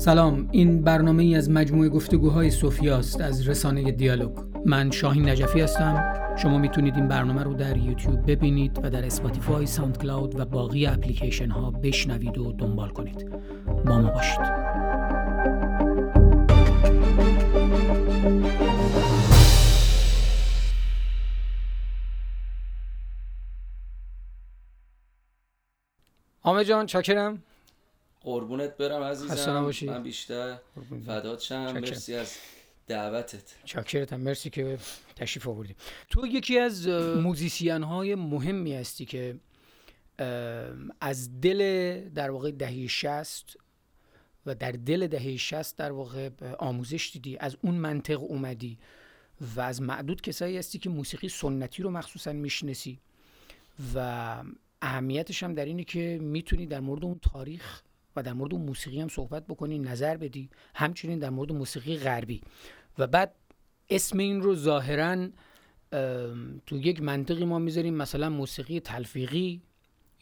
سلام این برنامه ای از مجموعه گفتگوهای است از رسانه دیالوگ. من شاهین نجفی هستم. شما می‌تونید این برنامه رو در یوتیوب ببینید و در Spotify SoundCloud و باقی اپلیکیشن ها بشنوید و دنبال کنید. با ما باشید. آمه جان چاکرم. قربونت برم عزیزم. من بیشتر فدات شم. مرسی از دعوتت. چاکرتم مرسی که تشریف آوردی. تو یکی از موزیسین های مهمی هستی که از دل در واقع دهه شست و در دل دهه شست در واقع آموزش دیدی از اون منطق اومدی و از معدود کسایی هستی که موسیقی سنتی رو مخصوصا میشنسی و اهمیتش هم در اینه که می‌تونی در مورد اون تاریخ و در مورد موسیقی هم صحبت بکنی نظر بدی. همچنین در مورد موسیقی غربی. و بعد اسم این رو ظاهرا تو یک منطقی ما می‌ذاریم مثلا موسیقی تلفیقی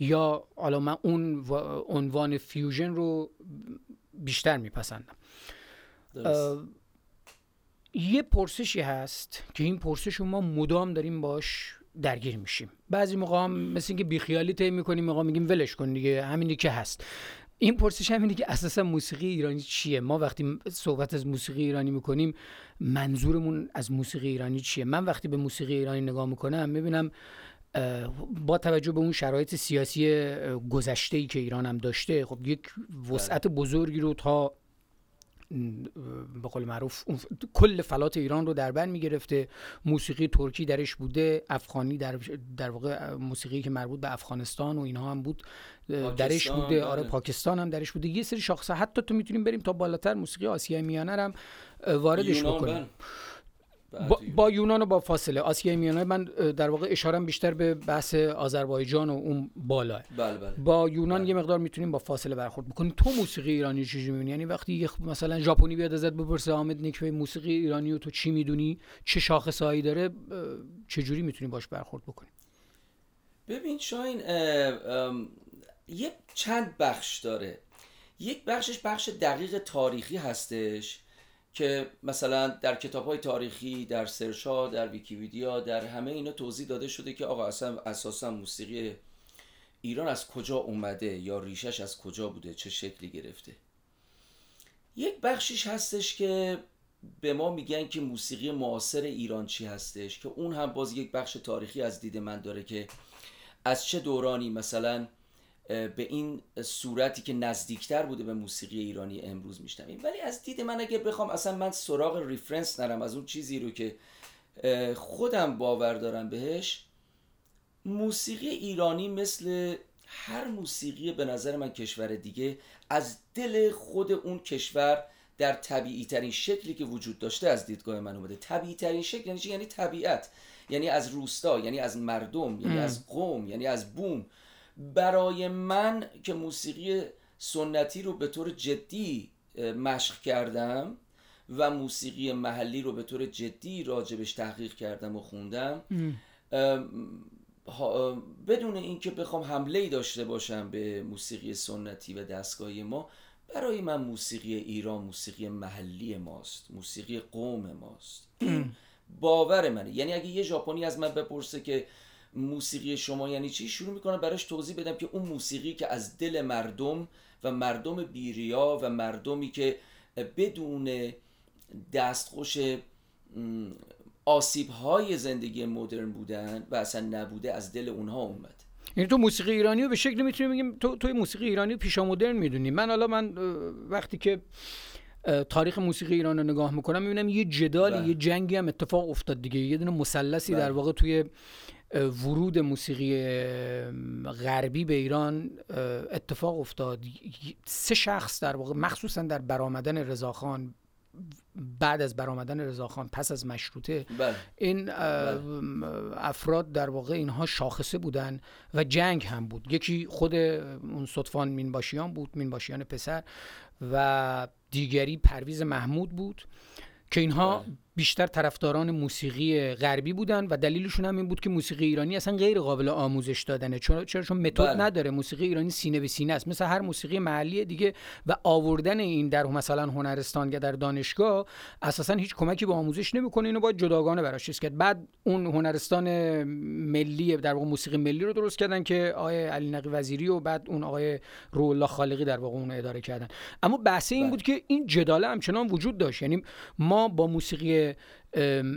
یا حالا من اون عنوان فیوژن رو بیشتر میپسندم. یه پرسشی هست که این پرسش رو ما مدام داریم باش درگیر میشیم. بعضی موقع هم مثل اینکه بیخیالی طی می‌کنیم موقع میگیم ولش کن دیگه همینی که هست. این پرسش همینه که اساسا موسیقی ایرانی چیه؟ ما وقتی صحبت از موسیقی ایرانی می‌کنیم منظورمون از موسیقی ایرانی چیه؟ من وقتی به موسیقی ایرانی نگاه می‌کنم می‌بینم با توجه به اون شرایط سیاسی گذشته ای که ایران هم داشته خب یک وسعت بزرگی رو تا به قول معروف کل فلات ایران رو در بر می‌گرفته. موسیقی ترکی درش بوده افغانی در در واقع موسیقی که مربوط به افغانستان و اینها هم بود درش بوده. آره بله. پاکستان هم درش بوده. یه سری شاخصه حتی تو می‌تونیم بریم تا بالاتر موسیقی آسیای میانه هم واردش بکنیم. بله. با, با, یونان و با فاصله. آسیای میانه من در واقع اشارم بیشتر به بحث آذربایجان و اون بالا بله بله. با یونان بله. یه مقدار می‌تونیم با فاصله برخورد بکنیم. تو موسیقی ایرانی چی می‌بینی؟ یعنی وقتی یه مثلا ژاپنی بیاد ازت بپرسه حامد نیکوی موسیقی ایرانی و تو چی می‌دونی؟ چه شاخصهایی داره؟ چه جوری می‌تونیم باش برخورد بکنیم؟ ببین شاین یه چند بخش داره. یک بخشش بخش دقیق تاریخی هستش. که مثلا در کتاب های تاریخی در سرشا در ویکیویدیا در همه اینا توضیح داده شده که آقا اصلا اساسا موسیقی ایران از کجا اومده یا ریشش از کجا بوده چه شکلی گرفته. یک بخشش هستش که به ما میگن که موسیقی معاصر ایران چی هستش که اون هم باز یک بخش تاریخی از دید من داره که از چه دورانی مثلا به این صورتی که نزدیکتر بوده به موسیقی ایرانی امروز میشنویم. ولی از دید من اگه بخوام اصلا من سراغ ریفرنس نرم از اون چیزی رو که خودم باور دارم بهش. موسیقی ایرانی مثل هر موسیقی به نظر من کشور دیگه از دل خود اون کشور در طبیعی ترین شکلی که وجود داشته از دیدگاه من اومده. طبیعی ترین شکل یعنی یعنی طبیعت. یعنی از روستا یعنی از مردم یعنی از قوم یعنی از بوم. برای من که موسیقی سنتی رو به طور جدی مشق کردم و موسیقی محلی رو به طور جدی راجبش تحقیق کردم و خوندم بدون اینکه بخوام حمله ای داشته باشم به موسیقی سنتی و دستگاهی ما برای من موسیقی ایران موسیقی محلی ماست موسیقی قوم ماست. باور منه. یعنی اگه یه ژاپنی از من بپرسه که موسیقی شما یعنی چی شروع می‌کنم براش توضیح بدم که اون موسیقی که از دل مردم و مردم بیریا و مردمی که بدون دستخوش آسیب های زندگی مدرن بودن و اصلا نبوده از دل اونها اومد یعنی تو موسیقی ایرانی رو به شکلی می‌تونیم بگیم تو توی موسیقی ایرانی پیشا مدرن می‌دونی من حالا من وقتی که تاریخ موسیقی ایران رو نگاه می‌کنم می‌بینم یه جدال بله. یه جنگی هم اتفاق افتاد دیگه یه دونه مثلثی در بله. واقع توی ورود موسیقی غربی به ایران اتفاق افتاد سه شخص در واقع مخصوصا در برآمدن رضاخان بعد از برآمدن رضاخان پس از مشروطه بله. این بله. افراد در واقع اینها شاخصه بودن و جنگ هم بود یکی خود اون صدفان مینباشیان بود مینباشیان پسر و دیگری پرویز محمود بود که اینها بله. بیشتر طرفداران موسیقی غربی بودن و دلیلشون هم این بود که موسیقی ایرانی اصلا غیر قابل آموزش دادنه. چون چرا؟ چون متد بله. نداره. موسیقی ایرانی سینه به سینه است. مثل هر موسیقی محلی دیگه و آوردن این در مثلا هنرستان یا در دانشگاه اساسا هیچ کمکی به آموزش نمی‌کنه. اینو باید جداگانه براش چیز کرد. بعد اون هنرستان ملی در واقع موسیقی ملی رو درست کردن که آقای علی نقی وزیری و بعد اون آقای روح خالقی در واقع اون اداره کردن. اما بحث این بله. بود که این جداله همچنان وجود داشت. یعنی ما با موسیقی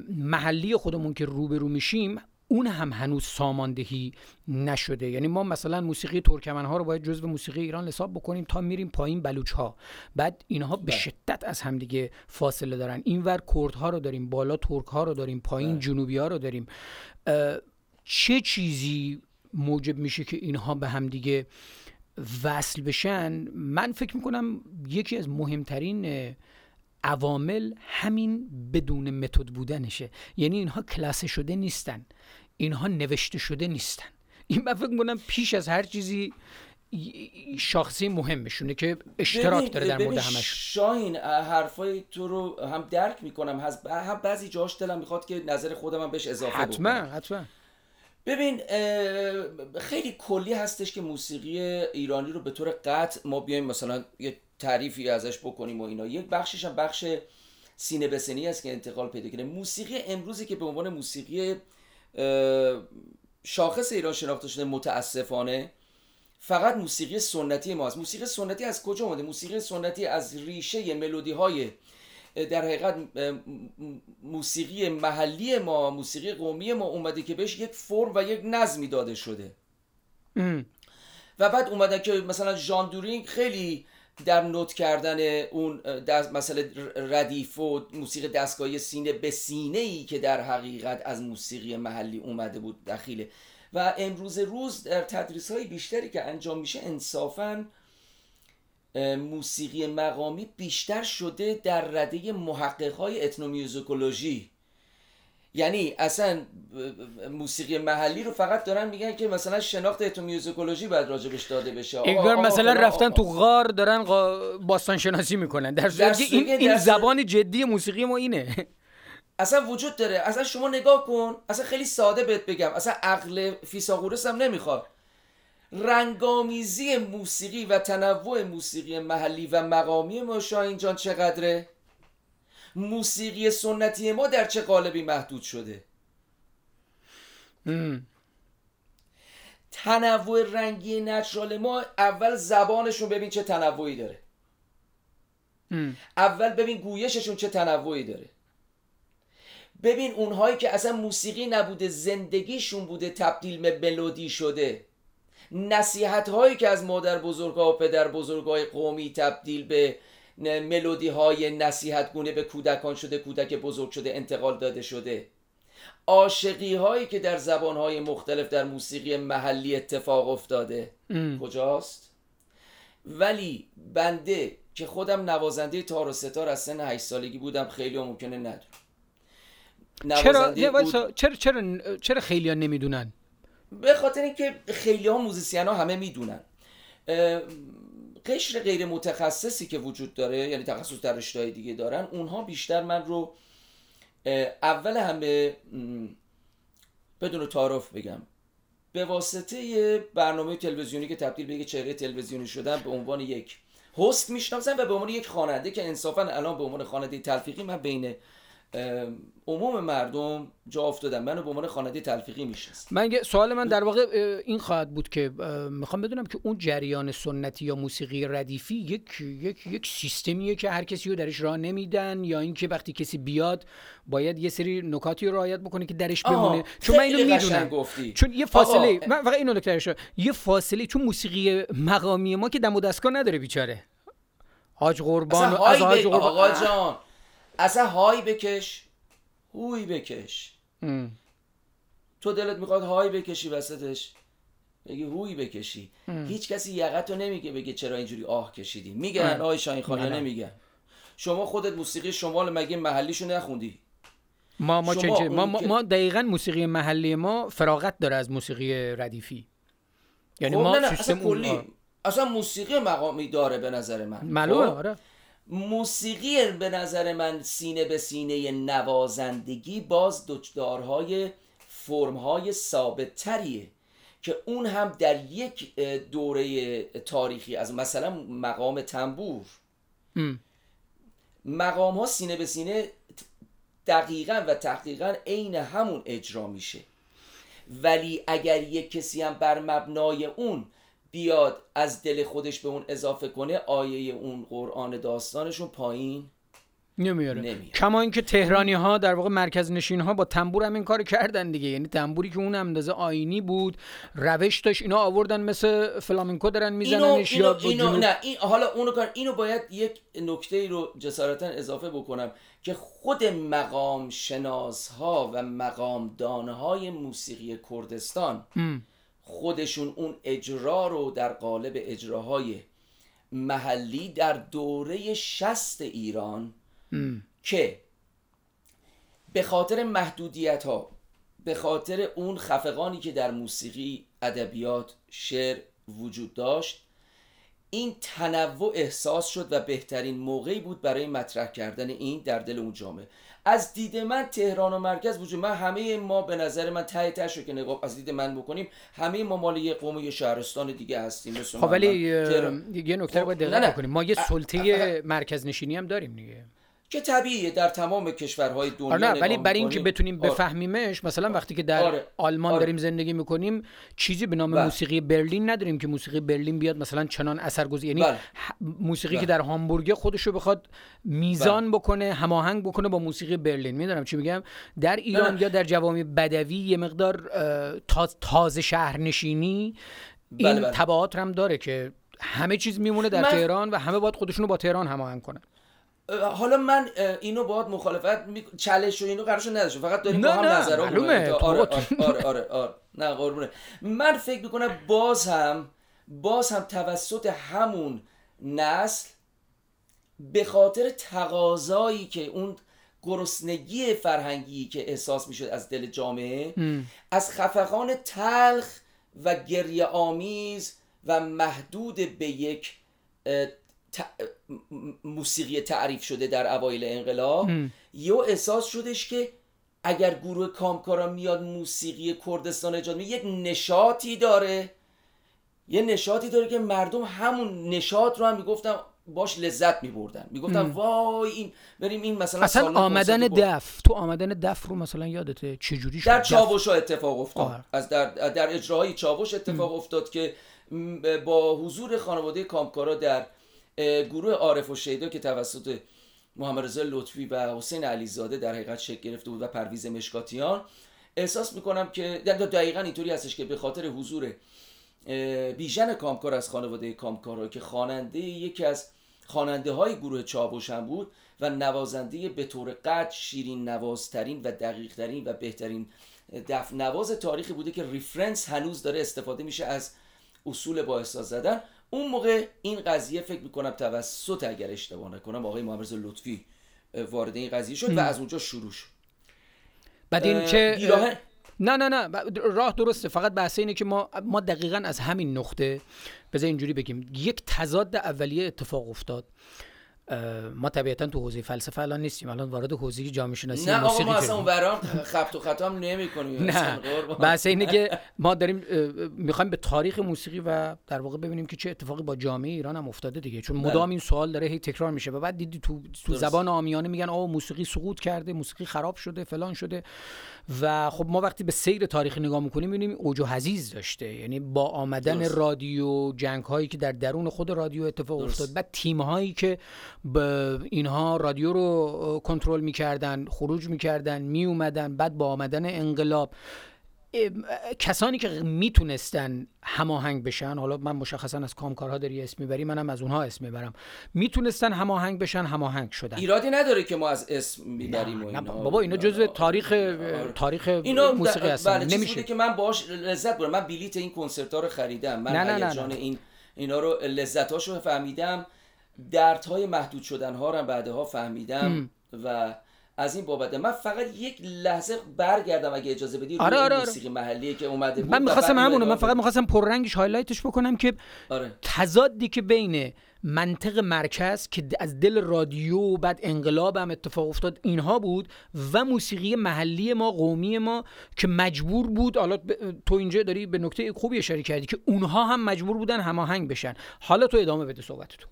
محلی خودمون که روبرو میشیم اون هم هنوز ساماندهی نشده. یعنی ما مثلا موسیقی ترکمن ها رو باید جزو موسیقی ایران حساب بکنیم تا میریم پایین بلوچ ها بعد اینها به بله. شدت از همدیگه فاصله دارن. اینور کرد ها رو داریم بالا ترک ها رو داریم پایین بله. جنوبی ها رو داریم. چه چیزی موجب میشه که اینها به همدیگه وصل بشن؟ من فکر می‌کنم یکی از مهمترین عوامل همین بدون متد بودنشه. یعنی اینها کلاسه شده نیستن. اینها نوشته شده نیستن. این من فکر می‌کنم پیش از هر چیزی شاخصی مهمشونه که اشتراک داره در مورد همش. شاهین حرفای تو رو هم درک می‌کنم. هم بعضی جاش دلم می‌خواد که نظر خودم هم بهش اضافه حتما حتما. ببین خیلی کلی هستش که موسیقی ایرانی رو به طور قطع ما بیایم مثلا یه تعریفی ازش بکنیم و اینا. یک بخشش هم بخش سینه به است که انتقال پیدا کرده. موسیقی امروزی که به عنوان موسیقی شاخص ایران شناخته شده متاسفانه فقط موسیقی سنتی ما است. موسیقی سنتی از کجا اومده؟ موسیقی سنتی از ریشه ملودی های در حقیقت موسیقی محلی ما موسیقی قومی ما اومده که بهش یک فرم و یک نظمی داده شده. ام. و بعد اومدن که مثلا ژان دورینگ خیلی در نوت کردن اون دست مسئله ردیف و موسیقی دستگاهی سینه به سینه ای که در حقیقت از موسیقی محلی اومده بود دخیله و امروز روز در تدریس های بیشتری که انجام میشه انصافا موسیقی مقامی بیشتر شده در رده محقق های اتنومیوزیکولوژی. یعنی اصلا موسیقی محلی رو فقط دارن میگن که مثلا شناخت اتومیوزیکولوژی باید راجبش داده بشه. انگار مثلا رفتن تو غار دارن باستان شناسی می‌کنن. در صورتی که این, این زبان جدی موسیقی ما اینه. اصلا وجود داره. اصلا شما نگاه کن. اصلا خیلی ساده بهت بگم. اصلا عقل فیساغورس هم نمی‌خواد. رنگامیزی موسیقی و تنوع موسیقی محلی و مقامی ما شاهین جان چقدره؟ موسیقی سنتی ما در چه قالبی محدود شده ام. تنوع رنگی نچرال ما اول زبانشون ببین چه تنوعی داره ام. اول ببین گویششون چه تنوعی داره ببین اونهایی که اصلا موسیقی نبوده زندگیشون بوده تبدیل به ملودی شده نصیحت هایی که از مادر بزرگا و پدر بزرگای قومی تبدیل به ملودی های نصیحت گونه به کودکان شده کودک بزرگ شده انتقال داده شده. عاشقی هایی که در زبان های مختلف در موسیقی محلی اتفاق افتاده. ام. کجاست؟ ولی بنده که خودم نوازنده تار و ستار از سن 8 سالگی بودم خیلی هم ممکنه ندونم. چرا؟ بود. چرا چرا چرا خیلی نمی‌دونن؟ به خاطر اینکه خیلی ها موزیسین ها همه می‌دونن. قشر غیر متخصصی که وجود داره یعنی تخصص در رشته دیگه دارن اونها بیشتر من رو اول همه م، بدون تعارف بگم به واسطه برنامه تلویزیونی که تبدیل به یک چهره تلویزیونی شدن به عنوان یک هست می‌شناسن و به عنوان یک خواننده که انصافا الان به عنوان خواننده تلفیقی من بین عموم مردم جا افتادم منو به عنوان خواننده تلفیقی می‌شناسن من سوال من در واقع این خواهد بود که می‌خوام بدونم که اون جریان سنتی یا موسیقی ردیفی یک یک یک سیستمیه که هر کسی رو درش راه نمیدن یا اینکه وقتی کسی بیاد باید یه سری نکاتی رو رعایت بکنه که درش بمونه. چون من اینو می‌دونم. گفتی. چون یه فاصله آقا، من فقط اینو نکته اشاره- یه فاصله چون موسیقی مقامی ما که دم و دستگاه نداره بیچاره. حاج قربان از حاج. قربان. آقا جان. اصلا های بکش. هوی بکش. ام. تو دلت می‌خواد های بکشی وسطش. بگی هوی بکشی. هیچ کسی یقت رو نمیگه بگه چرا اینجوری آه کشیدی. میگن ام. آقای شاهین خان یا. نمیگن. شما خودت موسیقی شمال مگه محلیشو نخوندی؟ ما ما, چه- ما, ما, ما دقیقا موسیقی محلی ما فراغت داره از موسیقی ردیفی. یعنی خب ما نه نه سیستم اصلا اون-. اصلا موسیقی مقامی داره به نظر من. معلومه خب؟ آره. موسیقی به نظر من سینه به سینه نوازندگی باز دارهای فرمهای ثابت تریه که اون هم در یک دوره تاریخی از مثلا مقام تنبور. مقام ها سینه به سینه دقیقا و تحقیقا عین همون اجرا میشه. ولی اگر یک کسی هم بر مبنای اون بیاد از دل خودش به اون اضافه کنه آیه اون قرآن داستانشون پایین؟ نمیاره. نمیاره. کما اینکه تهرانی ها در واقع مرکز نشین ها با تنبور هم این کار کردن دیگه. یعنی تنبوری که اون اندازه آینی بود روش داشت اینا آوردن مثل فلامینکو دارن میزننش یا اینو نه این حالا اونو کار اینو باید یک نکته ای رو جسارتا اضافه بکنم که خود مقام شناس ها و مقام دانه های موسیقی کردستان خودشون اون اجرا رو در قالب اجراهای محلی در دوره شست ایران که به خاطر محدودیت ها به خاطر اون خفقانی که در موسیقی ادبیات شعر وجود داشت این تنوع احساس شد و بهترین موقعی بود برای مطرح کردن این در دل اون جامعه. از دید من تهران و مرکز وجود من همه ما به نظر من ته تش که نگاه از دید من بکنیم همه ما مال یه قوم و یه شهرستان دیگه هستیم. خب ولی یه نکته رو باید خب، دقت کنیم ما یه سلطه مرکز نشینی هم داریم دیگه. که طبیعیه در تمام کشورهای دنیا آره نه ولی برای اینکه بتونیم آره. بفهمیمش مثلا وقتی که در آره. آلمان آره. داریم زندگی می‌کنیم چیزی به نام بله. موسیقی برلین نداریم که موسیقی برلین بیاد مثلا چنان اثرگذار یعنی بله. موسیقی که بله. در هامبورگ خودشو بخواد میزان بکنه هماهنگ بکنه با موسیقی برلین می‌دونم چی میگم در ایران یا در جوامع بدوی یه مقدار تازه شهرنشینی این تبعات هم داره که همه چیز میمونه در تهران و همه باید خودشونو با تهران هماهنگ کنن حالا من اینو باید مخالفت می... چالش و اینو قرارش نداشته فقط داریم با هم نظر آره آره, آره آره آره. نه قربونه. من فکر می‌کنم باز هم باز هم توسط همون نسل به خاطر تقاضایی که اون گرسنگی فرهنگی که احساس می‌شد از دل جامعه از خفقان تلخ و گریه آمیز و محدود به یک موسیقی تعریف شده در اوایل انقلاب یه احساس شدش که اگر گروه کامکارا میاد موسیقی کردستان ایجاد می یک نشاطی داره. یه نشاطی داره که مردم همون نشاط رو هم می‌گفتن باش لذت میبردن. می‌گفتن وای این بریم این مثلا اصلا آمدن دف تو آمدن دف رو مثلا یادته چجوری شد؟ در چاوش ها اتفاق افتاد. از در, در اجراهای چاوش اتفاق افتاد که با حضور خانواده کامکارا در گروه عارف و شیدا که توسط محمد رضا لطفی و حسین علیزاده در حقیقت شکل گرفته بود و پرویز مشکاتیان احساس می‌کنم که دقیقا اینطوری هستش که به خاطر حضور بیژن کامکار از خانواده کامکار که خواننده یکی از خواننده های گروه چاووش هم بود و نوازنده به طور قطع شیرین نوازترین و دقیقترین و بهترین دف نواز تاریخی بوده که reference هنوز داره استفاده میشه از اصول با زدن. اون موقع این قضیه فکر می‌کنم توسط اگر اشتباه نکنم آقای محمد لطفی وارد این قضیه شد و از اونجا شروع شد. بعد این چه نه نه نه راه درسته. فقط بحث اینه که ما ما دقیقا از همین نقطه بذار اینجوری بگیم. یک تضاد اولیه اتفاق افتاد. ما طبیعتا تو حوزه فلسفه الان نیستیم. الان وارد حوزه جامعه شناسی نه آقا ما اصلا اونورام خبط و خطام نمی‌کنیم. نه. بحث اینه که ما داریم می‌خوایم به تاریخ موسیقی و در واقع ببینیم که چه اتفاقی با جامعه ایران هم افتاده دیگه. چون مدام این سوال داره هی تکرار میشه. و بعد دیدی تو تو زبان عامیانه میگن آقا موسیقی سقوط کرده موسیقی خراب شده فلان شده. و خب ما وقتی به سیر تاریخی نگاه می‌کنیم می‌بینیم اوج و حزیز داشته. یعنی با آمدن رادیو جنگ هایی که در درون خود رادیو اتفاق افتاد بعد تیم هایی که اینها رادیو رو کنترل می‌کردن خروج می‌کردن میومدن بعد با آمدن انقلاب. کسانی که می‌تونستن هماهنگ بشن حالا من مشخصا از کامکارها داری اسم می‌بری منم از اونها اسم می‌برم. می‌تونستن هماهنگ بشن هماهنگ شدن. ایرادی نداره که ما از اسم می‌بریم و اینا بابا اینا جزء تاریخ آره. تاریخ اینا موسیقی هستن. بله نمیشه. که من باش لذت بردم من بلیت این کنسرت ها رو خریدم. من نه نه نه این اینا رو لذتاشو فهمیدم. دردهای محدود شدن ها رو بعدها فهمیدم و از این بابت من فقط یک لحظه برگردم اگه اجازه بدی آره آره, آره. موسیقی محلی که اومده بود من می‌خواستم همونو من فقط می‌خواستم پررنگش هایلایتش بکنم که آره. تضادی که بین منطق مرکز که از دل رادیو بعد انقلاب هم اتفاق افتاد اینها بود و موسیقی محلی ما قومی ما که مجبور بود حالا تو اینجا داری به نکته خوبی اشاره کردی که اونها هم مجبور بودن هماهنگ بشن حالا تو ادامه بده صحبتتو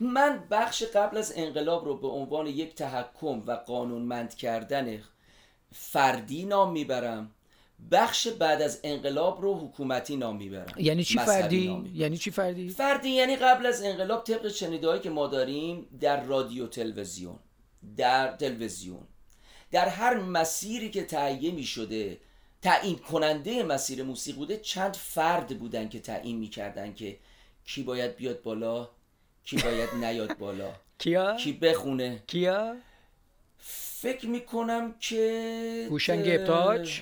من بخش قبل از انقلاب رو به عنوان یک تحکم و قانونمند کردن فردی نام می‌برم. بخش بعد از انقلاب رو حکومتی نام می‌برم. یعنی چی فردی؟ یعنی چی فردی؟ فردی یعنی قبل از انقلاب طبق شنیدهایی که ما داریم در رادیو تلویزیون. در تلویزیون. در هر مسیری که تهیه می شده تعیین کننده مسیر موسیقی بوده چند فرد بودن که تعیین می‌کردن که کی باید بیاد بالا؟ کی باید نیاد بالا؟ کیا؟ کی بخونه؟ کیا؟ فکر می‌کنم که هوشنگ ابتاج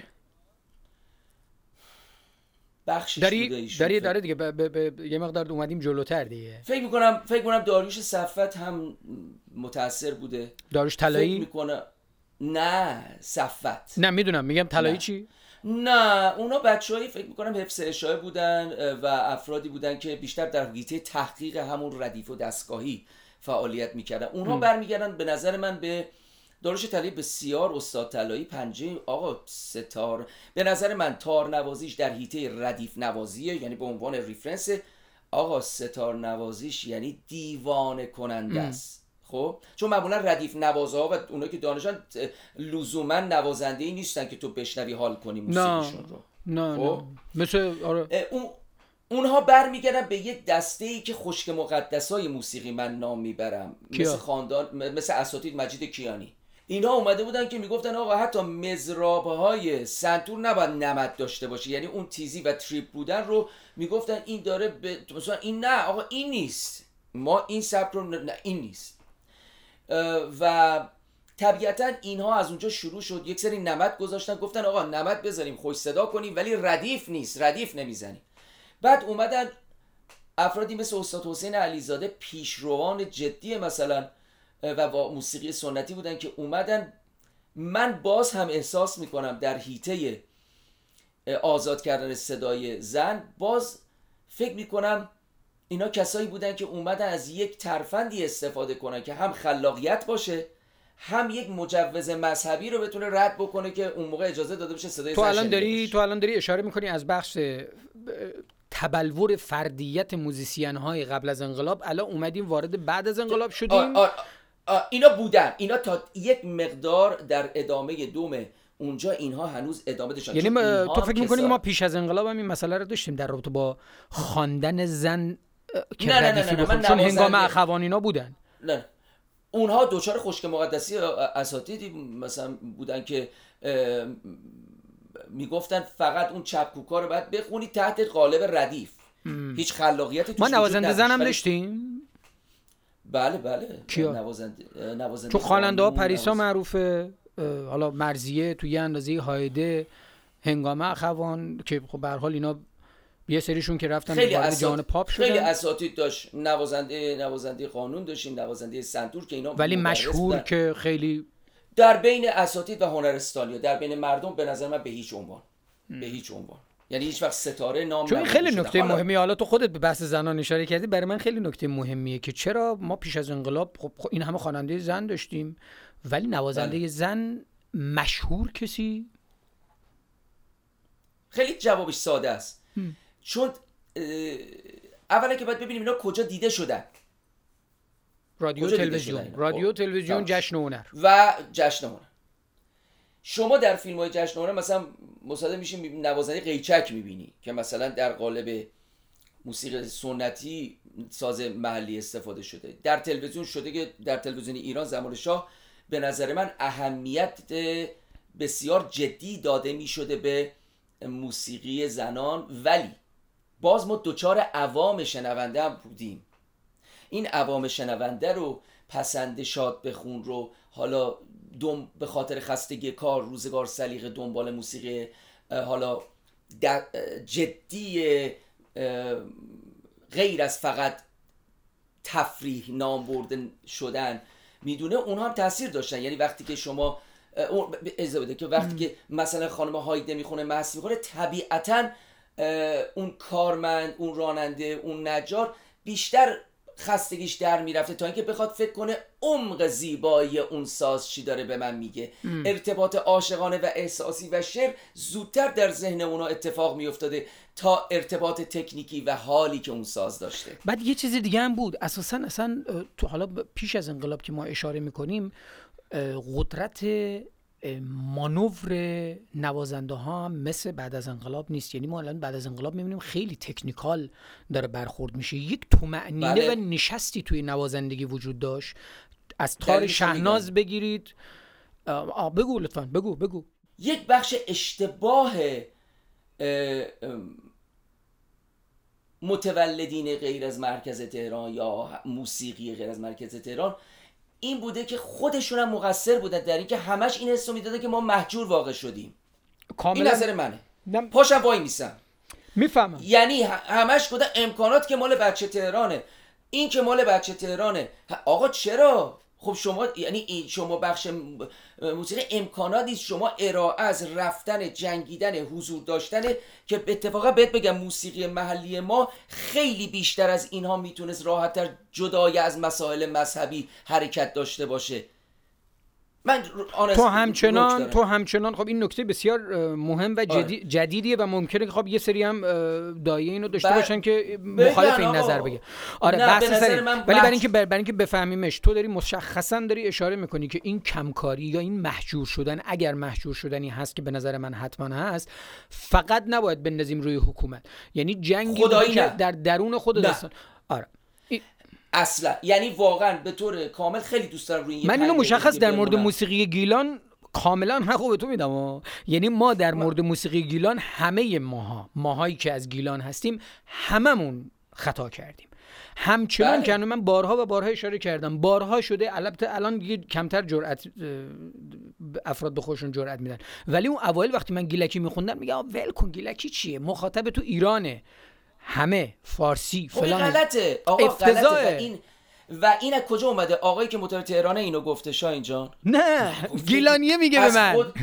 بخشش داری داری داره دیگه یه مقدار اومدیم جلوتر دیگه. فکر می‌کنم فکر می‌کنم داریوش صفت هم متاثر بوده. داریوش طلایی؟ فکر می‌کنم نه صفت نه می‌دونم میگم طلایی چی؟ نه اونا بچههایی فکر می‌کنم حفظ و اشاعه بودن و افرادی بودن که بیشتر در حیطه تحقیق همون ردیف و دستگاهی فعالیت می‌کردن. اونها برمیگردن به نظر من به داریوش طلایی بسیار استاد طلایی پنجه آقا ستار. به نظر من تار نوازیش در حیطه ردیف نوازیه یعنی به عنوان reference آقا ستار نوازیش یعنی دیوانه کننده است. خب؟ چون معمولا ردیف نوازه ها و اونا که دانشان لزوما نوازنده ای نیستن که تو بشنوی حال کنی موسیقیشون رو. نه خب؟ نه. مثل آره. اون اونها برمیگردن به یک دسته ای که خشک مقدس های موسیقی من نام می‌برم. مثل خاندان مثل اساتید مجید کیانی. اینها اومده بودن که می‌گفتن آقا حتی مزراب های سنتور نباید نمد داشته باشه. یعنی اون تیزی و تریپ بودن رو می‌گفتن این داره به مثلا این نه آقا این نیست. ما این سبک رو نه این نیست. و طبیعتا اینها از اونجا شروع شد. یک سری نمد گذاشتن گفتن آقا نمد بذاریم خوش صدا کنیم ولی ردیف نیست ردیف نمی‌زنیم. بعد اومدن افرادی مثل استاد حسین علیزاده پیشروان جدی مثلا و با موسیقی سنتی بودن که اومدن. من باز هم احساس می‌کنم در حیطه آزاد کردن صدای زن باز فکر می‌کنم اینا کسایی بودن که اومدن از یک ترفندی استفاده کنن که هم خلاقیت باشه هم یک مجوز مذهبی رو بتونه رد بکنه که اون موقع اجازه داده بشه صدای تو الان داری تو الان داری اشاره می‌کنی از بخش تبلور فردیت موزیسین های قبل از انقلاب؟ الان اومدیم وارد بعد از انقلاب شدیم؟ اینا بودن. اینا تا یک مقدار در ادامه دوم اونجا اینها هنوز ادامه داشتن. یعنی تو فکر می‌کنی ما پیش از انقلاب هم این مسئله رو داشتیم در رابطه با خواندن زن که نه نه نه, نه, چون هنگام اخوانینا بودن. نه اونها دوچار خشک مقدسی اساتیدی مثلا بودن که می‌گفتن فقط اون چپکوکا رو باید بخونی تحت قالب ردیف. هیچ خلاقیتی ما نوازنده زنم داشتیم؟ بله بله. کیا؟ نوازنده نوازنده تو خواننده ها پریسا معروفه حالا مرزیه تو یه اندازه هایده هنگامه اخوان که خب به حال اینا یه سریشون که رفتن خیلی اسات... جهان پاپ شدن. خیلی اساتید داشت. نوازنده نوازنده قانون داشتیم نوازنده سنتور که اینا ولی مشهور که خیلی در بین اساتید و هنرستانی در بین مردم به نظر من به هیچ عنوان. به هیچ عنوان. یعنی هیچ وقت ستاره نام چون خیلی نکته مهمی حالا تو خودت به بحث زنان اشاره کردی برای من خیلی نکته مهمیه که چرا ما پیش از انقلاب خب, خب این همه خواننده زن داشتیم ولی نوازنده بله. زن مشهور کسی؟ خیلی جوابش ساده است. چون اولا که باید ببینیم اینا کجا دیده شدن. رادیو تلویزیون. رادیو خب، تلویزیون جشن هنر. و جشن هنر. شما در فیلم های جشن هنر مثلا مصادم میشین نوازنده قیچک می‌بینی که مثلا در قالب موسیقی سنتی ساز محلی استفاده شده. در تلویزیون شده که در تلویزیون ایران زمان شاه به نظر من اهمیت بسیار جدی داده می شده به موسیقی زنان. ولی باز ما دوچار عوام شنونده هم بودیم. این عوام شنونده رو پسند شاد بخون رو حالا دوم به خاطر خستگی کار روزگار سلیقه دنبال موسیقی حالا جدی غیر از فقط تفریح نام برده شدن می‌دونه اونها هم تاثیر داشتن. یعنی وقتی که شما اجازه بده که وقتی که مثلا خانم هایده می‌خونه مست می‌خونه طبیعتا اون کارمند اون راننده اون نجار بیشتر خستگیش در می‌رفته تا اینکه بخواد فکر کنه عمق زیبایی اون ساز چی داره به من میگه. ارتباط عاشقانه و احساسی و شعر زودتر در ذهن اونا اتفاق میافتاده تا ارتباط تکنیکی و حالی که اون ساز داشته. بعد یه چیز دیگه هم بود. اساسا اصلا تو حالا پیش از انقلاب که ما اشاره می‌کنیم قدرت مانور نوازنده ها هم مثل بعد از انقلاب نیست. یعنی ما الان بعد از انقلاب می‌بینیم خیلی تکنیکال داره برخورد میشه. یک تومعنینه بله. و نشستی توی نوازندگی وجود داشت. از تار شهناز بگیرید. آه بگو لطفا بگو بگو. یک بخش اشتباه متولدین غیر از مرکز تهران یا موسیقی غیر از مرکز تهران این بوده که خودشون هم مقصر بودن در اینکه همش این حسو می‌داده که ما محجور واقع شدیم. کاملا این نظر منه. نم... پاشم وای میسم. می‌فهمم. یعنی همش گفته امکانات که مال بچه تهرانه. این که مال بچه تهرانه. آقا چرا؟ خب شما یعنی شما بخش موسیقی امکانات نیست شما ارائه از رفتن جنگیدن حضور داشتن که اتفاقا بهت بگم موسیقی محلی ما خیلی بیشتر از اینها می‌تونست راحتتر جدای از مسائل مذهبی حرکت داشته باشه. من تو همچنان تو همچنان خب این نکته بسیار مهم و آره. جدیدیه و ممکنه که خب یه سری هم دایه اینو داشته باشن که مخالف این نظر بگه. آره بحث سری. ولی برای اینکه برای اینکه بفهمیمش تو داری مشخصا داری اشاره می‌کنی که این کمکاری یا این محجور شدن اگر محجور شدنی هست که به نظر من حتما هست فقط نباید بندازیم روی حکومت. یعنی جنگی در درون خود دستان آره. اصلا. یعنی واقعا به طور کامل خیلی دوست دارم روی من اینو مشخص در مورد موسیقی گیلان کاملا حق به تو میدم یعنی ما در مورد موسیقی گیلان همه ماها ماهایی که از گیلان هستیم هممون خطا کردیم. همچنان بله. که من بارها و بارها اشاره کردم بارها شده البته الان دیگه کمتر جرأت افراد به خودشون جرأت میدن. ولی اون اوایل وقتی من گیلکی میخوندم میگه ول کن گیلکی چیه؟ مخاطب تو ایرانه. همه فارسی خب فلان. غلطه. آقا غلطه. و این و این از کجا اومده؟ آقایی که مطالعه تهرانه اینو گفته شاین جان. نه گیلانیه میگه به من. خود...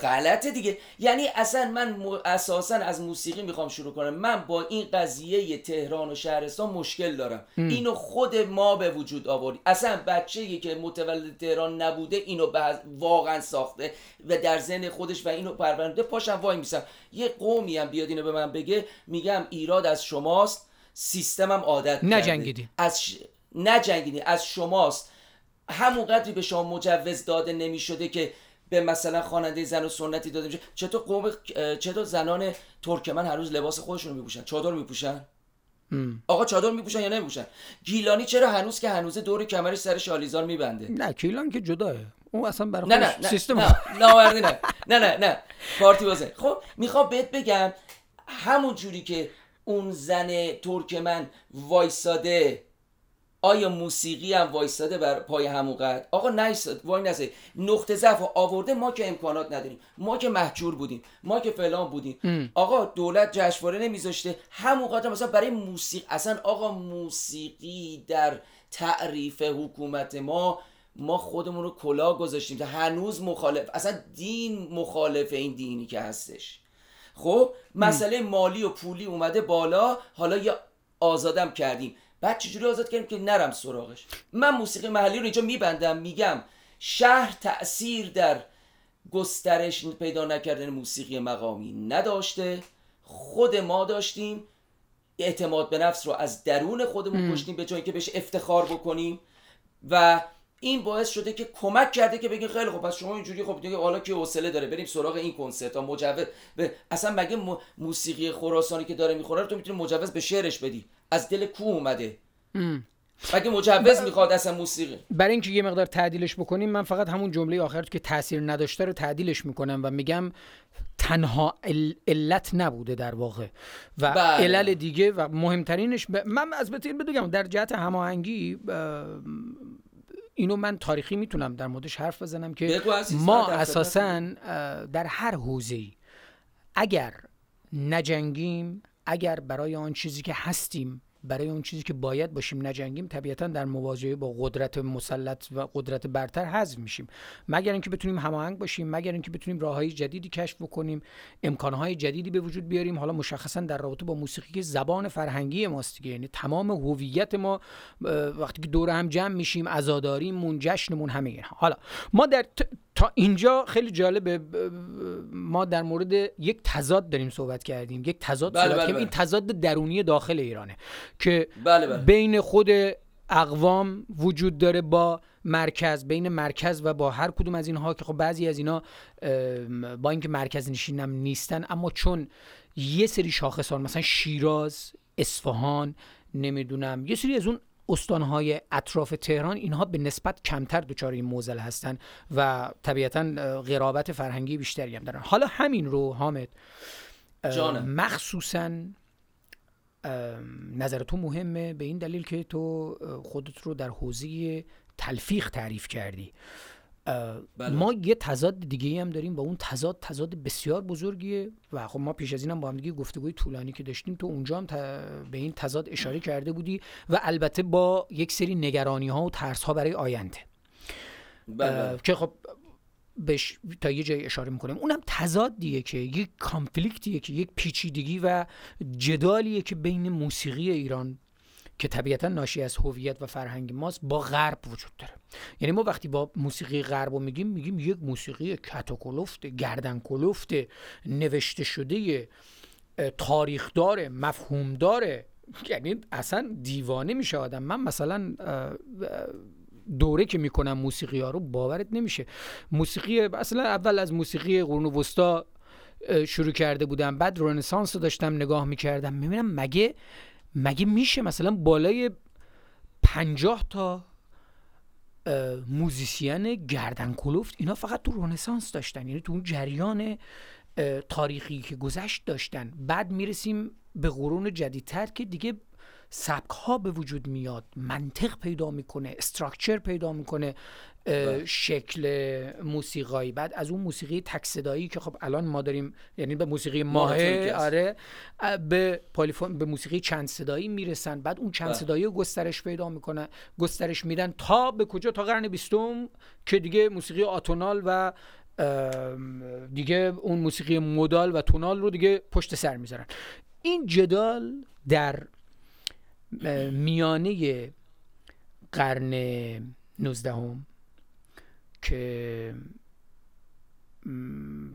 غلطه دیگه. یعنی اصلا من م... اساسا از موسیقی می‌خوام شروع کنم. من با این قضیه تهران و شهرستان مشکل دارم. اینو خود ما به وجود آوردیم اصلا بچه که متولد تهران نبوده اینو واقعا ساخته و در ذهن خودش و اینو پرورنده پاشم وای میسم. یه قومی هم بیاد اینو به من بگه میگم ایراد از شماست سیستمم عادت نجنگیدی. از ش... نجنگیدی. از شماست. همون قدری به شما مجوز داده نمی شده که به مثلا خواننده زن و سنتی داده میشه. چطور قوم چطور زنان ترکمن هر روز لباس خودشون میپوشن؟ چادر میپوشن؟ آقا چادر میپوشن یا نمیپوشن؟ گیلانی چرا هنوز که هنوز دور کمرش سر شالیزار میبنده؟ نه گیلان که جداه اون اصلا برای نه نه نه سیستم نه نه نه. نه نه نه. پارتی بازه. خب می‌خوام بهت بگم همون جوری که اون زن ترکمن وایساده آیا موسیقی هم وایستاده بر پای همون آقا نیست وای نسه نقطه ضعف آورده ما که امکانات نداریم. ما که محجور بودیم. ما که فلان بودیم. آقا دولت جشنواره نمیذاشته. همون قدر مثلا برای موسیقی. اصلا آقا موسیقی در تعریف حکومت ما ما خودمون رو کلا گذاشتیم که هنوز مخالف اصلا دین مخالف این دینی که هستش. خب مسئله مالی و پولی اومده بالا. حالا یا آزادم کردیم. بعد چجوری آزاد کردیم که نرم سراغش؟ من موسیقی محلی رو اینجا میبندم میگم شهر تاثیر در گسترش پیدا نکردن موسیقی مقامی نداشته. خود ما داشتیم. اعتماد به نفس رو از درون خودمون کشتیم به جایی که بهش افتخار بکنیم و این باعث شده که کمک کرده که بگین خیلی خب پس شما اینجوری خب دیگه حالا که حوصله داره بریم سراغ این کنسرت ها. مجوز به اصلا مگه موسیقی خراسانی که داره می‌خوره رو تو می‌تونی مجوز به شعرش بدی؟ از دل کو اومده. مگه مجوز می‌خواد اصلا موسیقی؟ برای اینکه یه مقدار تعدیلش بکنیم من فقط همون جمله آخر که تاثیر نداشته رو تعدیلش می‌کنم و میگم تنها علت نبوده در واقع. و بله. علل دیگه و مهمترینش ب... من از بهترین بگم در جهت هماهنگی اینو من تاریخی می‌تونم در موردش حرف بزنم که ما اساسا در هر حوزه‌ای اگر نجنگیم اگر برای آن چیزی که هستیم برای اون چیزی که باید باشیم نجنگیم طبیعتا در مواجهه با قدرت مسلط و قدرت برتر حذف میشیم. مگر اینکه بتونیم هماهنگ باشیم مگر اینکه بتونیم راههای جدیدی کشف بکنیم امکانهای جدیدی به وجود بیاریم. حالا مشخصا در رابطه با موسیقی که زبان فرهنگی ماست دیگه یعنی تمام هویت ما وقتی که دور هم جمع میشیم عزاداریمون جشنمون همه حالا ما در تا اینجا خیلی جالبه ما در مورد یک تضاد داریم صحبت کردیم. یک تضاد بله صحبت بله بله. این تضاد درونی داخل ایرانه که بله بله. بین خود اقوام وجود داره با مرکز بین مرکز و با هر کدوم از اینها که خب بعضی از اینا با اینکه مرکز نشینم نیستن اما چون یه سری شاخصان مثلا شیراز اصفهان نمی‌دونم یه سری از اون استانهای اطراف تهران اینها به نسبت کمتر دچار این موزل هستن و طبیعتا اه، قرابت فرهنگی بیشتری هم دارن حالا همین رو حامد. مخصوصا ام، نظر تو مهمه به این دلیل که تو خودت رو در حوزه تلفیق تعریف کردی بله. ما یه تضاد دیگه هم داریم با اون تضاد تضاد بسیار بزرگیه و خب ما پیش از اینم با هم دیگه گفتگوی طولانی که داشتیم تو اونجا هم ت- به این تضاد اشاره کرده بودی و البته با یک سری نگرانی ها و ترس ها برای آینده بله. که خب بهش تا یه جای اشاره می‌کنیم اونم تضادیه که یک کانفلیکتیه که یک پیچیدگی و جدالیه که بین موسیقی ایران که طبیعتا ناشی از هویت و فرهنگ ماست با غرب وجود داره. یعنی ما وقتی با موسیقی غرب رو میگیم میگیم یک موسیقی کتوکلفت گردن کلفت نوشته شده تاریخ داره مفهوم داره یعنی اصلا دیوانه میشه آدم. من مثلا دوره که می‌کنم موسیقی ها رو باورت نمیشه. موسیقی اصلا اول از موسیقی قرون وسطا شروع کرده بودم. بعد رنسانس رو داشتم نگاه می‌کردم. می‌بینم مگه مگه میشه مثلا بالای پنجاه تا موزیسین گردن کلفت اینا فقط تو رنسانس داشتن؟ یعنی تو اون جریان تاریخی که گذشت داشتن. بعد می‌رسیم به قرون جدیدتر که دیگه سبک ها به وجود میاد منطق پیدا می‌کنه استراکچر پیدا می‌کنه بله. شکل موسیقایی بعد از اون موسیقی تک صدایی که خب الان ما داریم یعنی به موسیقی ماهه. آره به پالیفون به موسیقی چند صدایی می‌رسن بعد اون چند بله. صدایی رو گسترش پیدا می‌کنن گسترش میدن تا به کجا تا قرن بیستم که دیگه موسیقی آتونال و دیگه اون موسیقی مودال و تونال رو دیگه پشت سر می‌ذارن این جدال در میانه قرن نوزدهم که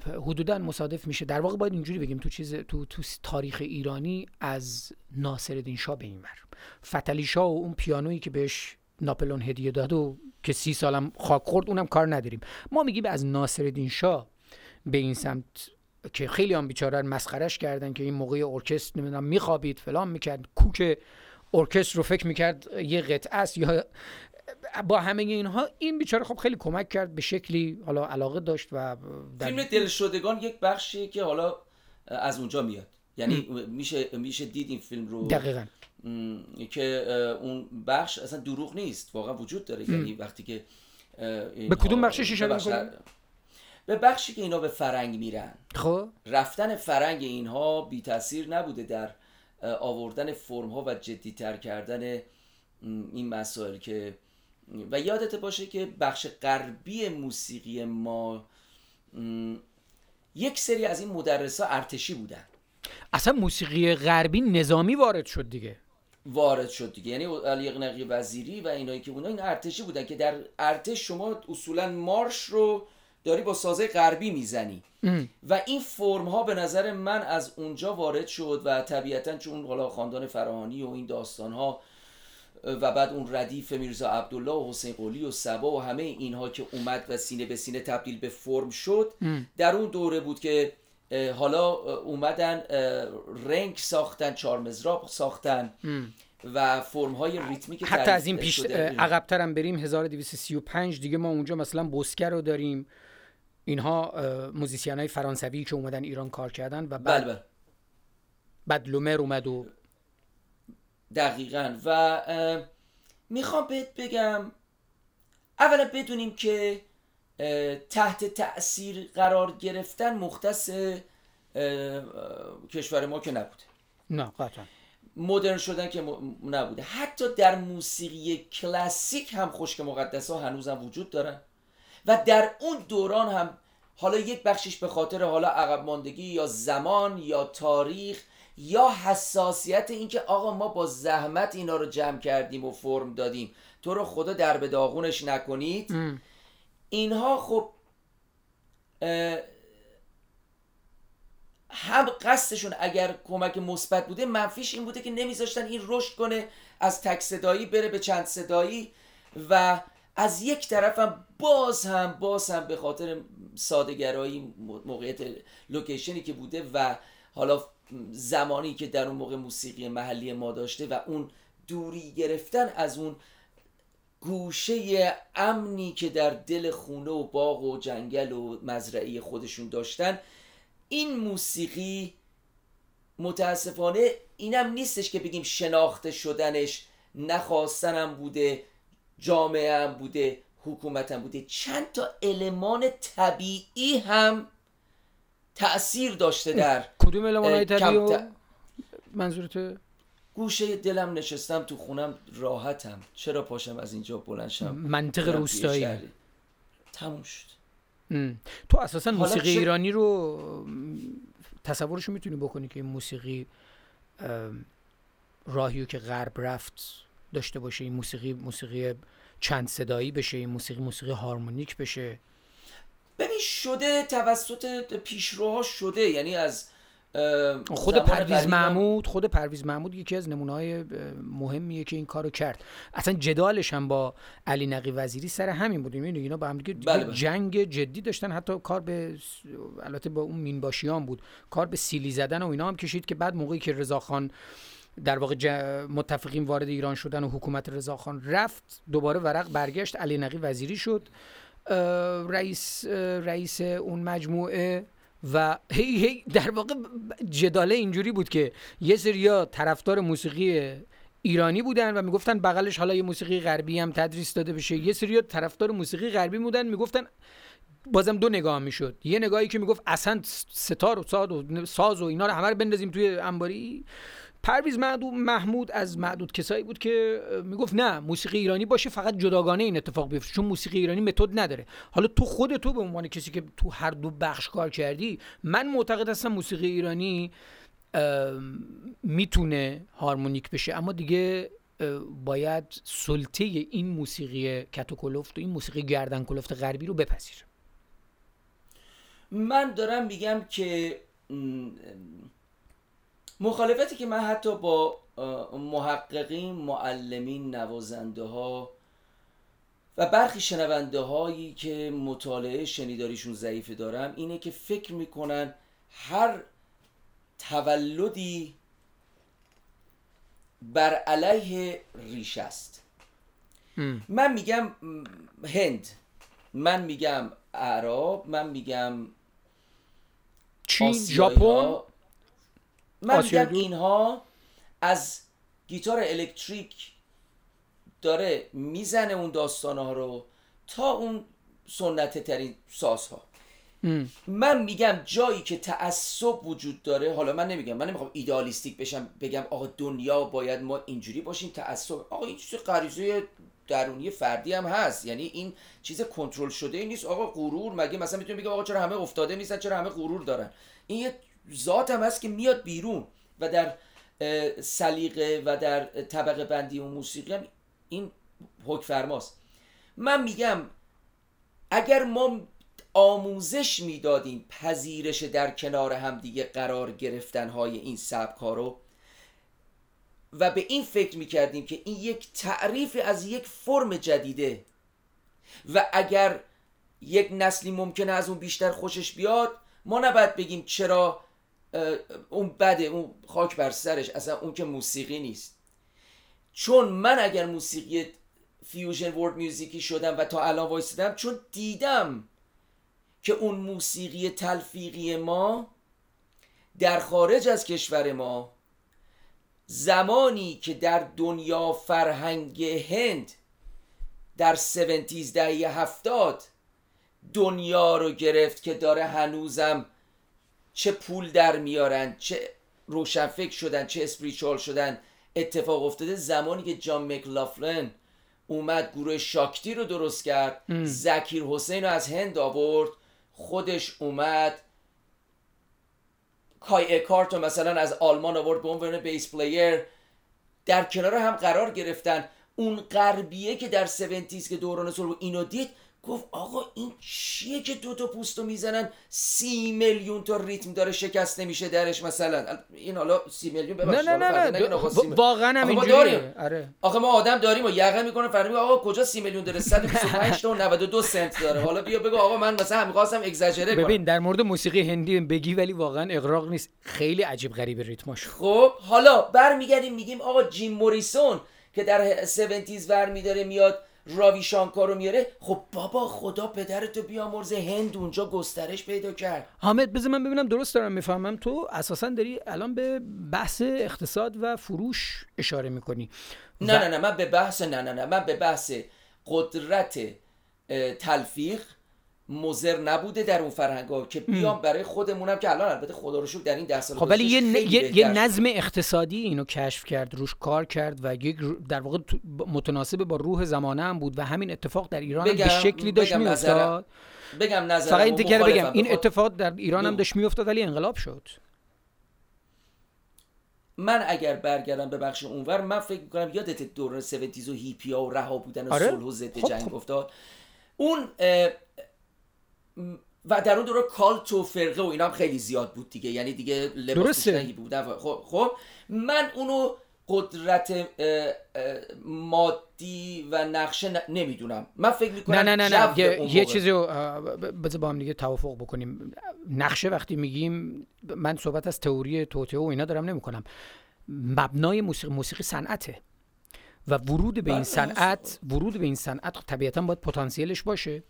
حدودا مصادف میشه. در واقع باید اینجوری بگیم تو چیز تو تو تاریخ ایرانی از ناصرالدین شاه به این ور. فتلی شاه و اون پیانویی که بهش ناپلون هدیه داد و که سی سالم خاک خورد اونم کار نداریم. ما میگیم از ناصرالدین شاه به این سمت که خیلی هم بیچاره مسخرش کردن که این موقع ارکستر نمی‌دونم میخوابید فلان می‌کرد کوک ارکستر رو فکر می‌کرد یه قطعه است یا با همه اینها این بیچاره خب خیلی کمک کرد به شکلی حالا علاقه داشت و در فیلم دلشدگان یک بخشیه که حالا از اونجا میاد. یعنی میشه میشه دید این فیلم رو. دقیقا. م، که اون بخش اصلا دروغ نیست واقعا وجود داره. یعنی وقتی که به کدوم بخشش اشاره؟ به بخشی که اینا به فرنگ میرن. خب. رفتن فرنگ اینها بی تاثیر نبوده در آوردن فرم ها و جدیتر کردن این مسائل که و یادت باشه که بخش غربی موسیقی ما یک سری از این مدرس ها ارتشی بودن. اصلا موسیقی غربی نظامی وارد شد دیگه. وارد شد دیگه. یعنی علی نقی وزیری و اینایی که بودن این ارتشی بودن که در ارتش شما اصولا مارش رو داری با سازه غربی می‌زنی. و این فرم ها به نظر من از اونجا وارد شد و طبیعتا چون حالا خاندان فراهانی و این داستان ها و بعد اون ردیف میرزا عبدالله و حسین قلی و سبا و همه اینها که اومد و سینه به سینه تبدیل به فرم شد در اون دوره بود که حالا اومدن رنگ ساختن چارمزراب ساختن و فرم های ریتمیک حتی تعریف از این پیش. عقبتر هم بریم 1235 دیگه ما اونجا مثلا بوسکر رو داریم. اینها موزیسین های فرانسوی که اومدن ایران کار کردن و بله بعد بله بعد لومر اومد و دقیقا. و می‌خوام بهت بگم اولا بدونیم که تحت تاثیر قرار گرفتن مختص کشور ما که نبوده. نه قطعا. مدرن شدن که نبوده. حتی در موسیقی کلاسیک هم خشک مقدس ها هنوز هم وجود دارن. و در اون دوران هم حالا یک بخشش به خاطر حالا عقب ماندگی یا زمان یا تاریخ یا حساسیت اینکه آقا ما با زحمت اینا رو جمع کردیم و فرم دادیم. تو رو خدا در به داغونش نکنید. اینها خب هم قصدشون اگر کمک مثبت بوده منفیش این بوده که نمیذاشتن این رشد کنه از تک صدایی بره به چند صدایی و از یک طرف هم باز هم باز هم به خاطر سادگرایی موقعیت لوکیشنی که بوده و حالا زمانی که در اون موقع موسیقی محلی ما داشته و اون دوری گرفتن از اون گوشه امنی که در دل خونه و باغ و جنگل و مزرعی خودشون داشتن این موسیقی متاسفانه اینم نیستش که بگیم شناخته شدنش نخواستنم بوده. جامعه هم بوده حکومت هم بوده. چند تا المان طبیعی هم تأثیر داشته در کدوم المان های طبیعی منظورت گوشه دلم نشستم تو خونم راحتم. چرا پاشم از اینجا بلنشم منطق روستایی. تموم شد. تو اساسا موسیقی ایرانی رو تصورشو می‌تونی بکنی که این موسیقی راهیو که غرب رفت داشته باشه این موسیقی موسیقی چند صدایی بشه این موسیقی موسیقی هارمونیک بشه. ببین شده توسط پیشروها شده. یعنی از خود پرویز محمود خود پرویز محمود یکی از نمونه های مهمیه که این کارو کرد. اصلا جدالش هم با علی نقی وزیری سر همین بود. می‌دونی اینا با هم دیگه بله بله. جنگ جدی داشتن. حتی کار به البته با اون مینباشیان بود. کار به سیلی زدن و اینا هم کشید که بعد موقعی که رضاخان در واقع متفقین وارد ایران شدن و حکومت رضاخان رفت دوباره ورق برگشت علی نقی وزیری شد. رئیس رئیس اون مجموعه و هی هی در واقع جداله اینجوری بود که یه سریا طرفدار موسیقی ایرانی بودن و می‌گفتن بغلش حالا یه موسیقی غربی هم تدریس داده بشه. یه سریا طرفدار موسیقی غربی بودن می‌گفتن بازم دو نگاه می‌شد. یه نگاهی که می‌گفت اصلا ستار و ساز و ساز و اینا رو همه رو بندازیم توی انباری. پرویز محمود از معدود کسایی بود که می‌گفت نه موسیقی ایرانی باشه فقط جداگانه این اتفاق بیفته چون موسیقی ایرانی متد نداره. حالا تو خود تو به عنوان کسی که تو هر دو بخش کار کردی من معتقد هستم موسیقی ایرانی می‌تونه هارمونیک بشه. اما دیگه باید سلطه این موسیقی کتوکلفت و این موسیقی گردن کلفت غربی رو بپذیره من دارم میگم که مخالفتی که من حتی با محققین معلمین نوازنده ها و برخی شنونده هایی که مطالعه شنیداریشون ضعیفه دارم اینه که فکر می‌کنن هر تولدی بر علیه ریش است. من میگم هند من میگم عرب من میگم چین ژاپن؟ من میگم اینها از گیتار الکتریک داره می‌زنه اون داستانه ها رو تا اون سنت ترین سازها من میگم جایی که تعصب وجود داره حالا من نمیگم من نمی‌خوام ایدالیستیک بشم بگم آقا دنیا باید ما اینجوری باشیم تعصب. آقا این چیز غریزه درونی فردی هم هست. یعنی این چیز کنترل شده ای نیست. آقا غرور مگه مثلا می‌تونیم بگم آقا چرا همه افتاده نیستن چرا همه غرور دارن؟ این یه ذات هم هست که میاد بیرون و در سلیقه و در طبقه بندی و موسیقی هم این حک فرماست من میگم اگر ما آموزش می‌دادیم پذیرش در کنار هم دیگه قرار گرفتن های این سبک رو و به این فکر می‌کردیم که این یک تعریف از یک فرم جدیده و اگر یک نسلی ممکنه از اون بیشتر خوشش بیاد ما نباید بگیم چرا اون بده اون خاک بر سرش اصلا اون که موسیقی نیست. چون من اگر موسیقی فیوژن ورد میوزیکی شدم و تا الان وایستدم چون دیدم که اون موسیقی تلفیقی ما در خارج از کشور ما زمانی که در دنیا فرهنگ هند در 70 دهه هفتاد دنیا رو گرفت که داره هنوزم چه پول در میارن چه روشنفکر شدن چه اسپریچوال شدن اتفاق افتاده زمانی که جان مکلافلن اومد گروه شاکتی رو درست کرد. زکیر حسین رو از هند آورد. خودش اومد. کای اکارت رو مثلا از آلمان آورد به عنوان bass player. در کنار هم قرار گرفتن. اون غربیه که در 70 که دوران soul اینو دید گفت آقا این چیه که دو تا پوستو می‌زنن؟ سی میلیون تا ریتم داره شکست نمیشه درش مثلا. این حالا سی میلیون ببخشید نه نه نه, نه. واقعا هم اینجوریه. آره. آخه ما آدم داریم و یقه می‌کنه فرمی آقا کجا سی میلیون داره؟ 125 تا 92 سنت داره. حالا بیا بگو آقا من مثلا می‌خواستم اگزاجره کنم. ببین در مورد موسیقی هندی بگی ولی واقعا اغراق نیست. خیلی عجیب غریب ریتماش. خب حالا برمیگردیم میگیم آقا جیم موریسون که در 70 ور میداره میاد راوی شانکار رو میاره خب بابا خدا پدرتو بیامرزه هند اونجا گسترش پیدا کرد. حامد بذار من ببینم درست دارم می‌فهمم؟ تو اساسا داری الان به بحث اقتصاد و فروش اشاره می‌کنی. نه نه نه من به بحث نه نه نه من به بحث قدرت تلفیق مزر نبوده در اون فرهنگا که بیام برای خودمونم که الان البته خدا رو شکر در این ده سال خب ولی یه, یه, یه نظم اقتصادی اینو کشف کرد روش کار کرد و یک در واقع متناسب با روح زمانه هم بود و همین اتفاق در ایران به شکلی داشت میافتاد. بگم نظر فقط این بگم این اتفاق در ایران هم داشت میافتاد ولی انقلاب شد. من اگر برگردم به بخش اونور من فکر می‌کنم یادت دوران 70 و هیپیا و رها بودن و آره؟ صلح و ضد خب، جنگ خب. افتاد. اون و در اون دوره کالت و فرقه و اینا هم خیلی زیاد بود دیگه. یعنی دیگه لباس بودن خب خب. من اونو قدرت مادی و نقشه نمی‌دونم. من فکر می‌کنم نه نه نه, نه. یه, یه چیزی رو بذار با هم دیگه توافق بکنیم. نقشه وقتی میگیم من صحبت از تئوری توتئو و اینا دارم نمی‌کنم. مبنای موسیقی موسیقی صنعته. و ورود به این بله، صنعت ورود به این صنعت طبیعتا باید پتانسیلش باشه.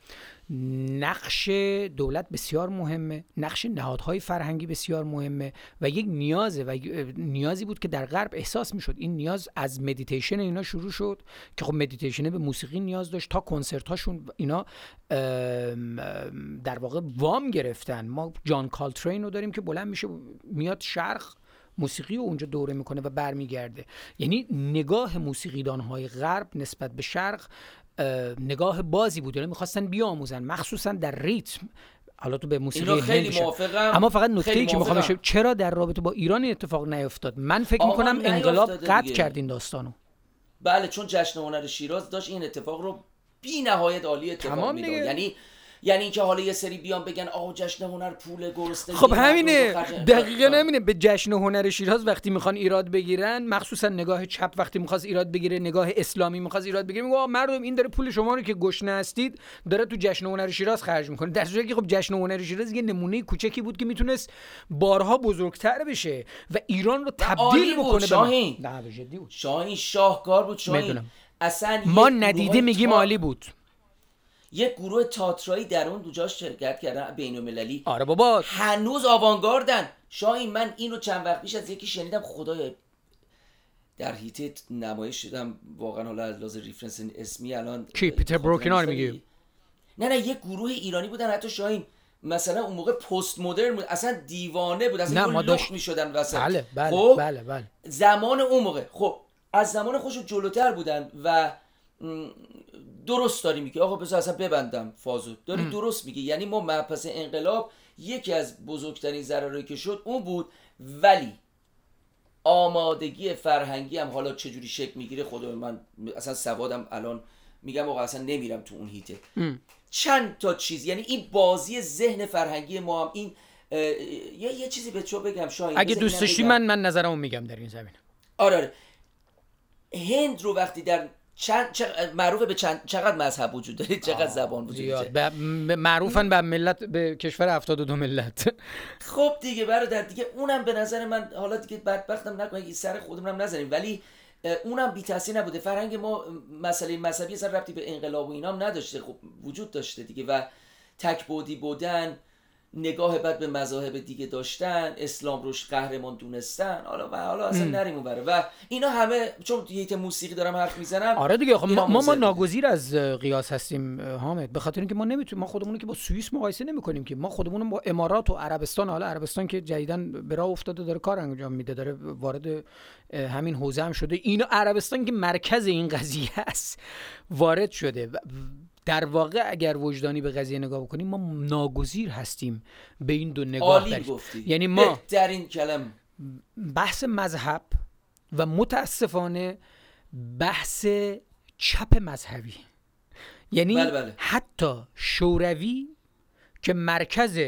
نقش دولت بسیار مهمه. نقش نهادهای فرهنگی بسیار مهمه و یک نیازه و نیازی بود که در غرب احساس می‌شد. این نیاز از مدیتیشن اینا شروع شد که خب مدیتیشن به موسیقی نیاز داشت تا کنسرت هاشون اینا در واقع وام گرفتن. ما جان کولترین رو داریم که بلند میشه میاد شرق موسیقی رو اونجا دوره می‌کنه و برمیگرده. یعنی نگاه موسیقیدان های غرب نسبت به شرق نگاه بازی بود. یعنی می‌خواستن بیاموزن. مخصوصا در ریتم. حالا تو به موسیقی خیلی موافقم. اما فقط نکته ای که می‌خوام چرا در رابطه با ایران اتفاق نیفتاد من فکر می‌کنم انقلاب قطع کرد این داستانو. بله چون جشن هنر شیراز داشت این اتفاق رو بی نهایت عالی اتفاق می‌داد. یعنی یعنی اینکه حالا یه سری بیان بگن آقا جشن هنر پول گرسنه خب همینه. دقیقا همینه. به جشن هنر شیراز وقتی می‌خوان ایراد بگیرن مخصوصا نگاه چپ وقتی می‌خواست ایراد بگیره نگاه اسلامی می‌خواست ایراد بگیره میگه مردم این داره پول شما رو که گشنه هستید داره تو جشن هنر شیراز خرج می‌کنه. در صورتی که خب جشن هنر شیراز یه نمونه کوچکی بود که می‌تونست بارها بزرگتر بشه و ایران رو تبدیل بکنه شاهین. بود. شاهین شاهکار بود. شاهین. اصلا ما ندیده میگیم عالی بود. یک گروه تاترایی در اون دوجاش شرکت کردن بین المللی آره بابا. هنوز آوانگاردن. شاهین من اینو چند وقت پیش از یکی شنیدم خدای در هیت نمایش شدم. واقعا حالا از لحاظ ریفرنس اسمی الان کی پیتر بروکنار میگی نه نه یک گروه ایرانی بودن. حتی شاهین مثلا اون موقع پست مدرن بود. اصلا دیوانه بود. اصلا ما داشت می‌شدن وسط. بله بله خب بله بله. زمان اون موقع. خب از زمان خوش جلوتر بودن و درست داری میگی. آقا بذار اصلا ببندم فازو. داری درست میگی. یعنی ما مبحث انقلاب یکی از بزرگترین ضررهایی که شد اون بود ولی آمادگی فرهنگی هم حالا چجوری شکل می‌گیره خدا من اصلا سوادم الان میگم آقا اصلا نمیرم تو اون هیته. چند تا چیز یعنی این بازی ذهن فرهنگی ما هم این یه, یه چیزی به تو بگم شاید اگه دوست داشتی من من نظرمو میگم در این زمینه. آره آره. هند رو وقتی در چند معروف به چند چقدر مذهب وجود داره؟ چقدر زبان وجود داره؟ معروفن به ملت به کشور 72 ملت. خب دیگه برادر دیگه اونم به نظر من حالا دیگه بدبختم نکنه سر خودمونم نزنیم ولی اونم بی تاثیر نبوده. فرهنگ ما مسئله مذهبی اصلا ربطی به انقلاب و اینام نداشته. خب وجود داشته دیگه. و تک بودی بودن نگاه بد به مذاهب دیگه داشتن اسلام روش قهرمان دونستن. حالا و حالا اصلا نریم اونوره و اینا همه چون یه موسیقی دارم حرف می‌زنم آره دیگه خب ما, ما. ناگزیر از قیاس هستیم حامد. به خاطر اینکه ما نمی‌تونیم ما خودمون رو که با سوئیس مقایسه نمی‌کنیم که. ما خودمون با امارات و عربستان حالا عربستان که جدیدن به راه افتاده داره کار انجام میده. داره وارد همین حوزه هم شده. اینا عربستان که مرکز این قضیه است وارد شده. در واقع اگر وجدانی به قضیه نگاه بکنیم ما ناگزیر هستیم به این دو نگاه عالی. گفتی یعنی ما بهترین کلم بحث مذهب و متاسفانه بحث چپ مذهبی یعنی بله، بله. حتی شوروی که مرکز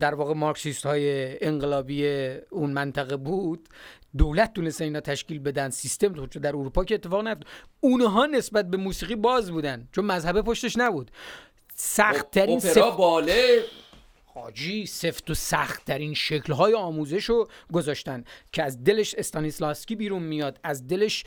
در واقع مارکسیست های انقلابی اون منطقه بود دولت تونسته اینا تشکیل بدن سیستم تو در اروپا که اتفاق نیفت. اونها نسبت به موسیقی باز بودن چون مذهب پشتش نبود. سختترین اپرا باله. حاجی سفت و سخت در این شکل های آموزش رو گذاشتن که از دلش استانیسلاسکی بیرون میاد از دلش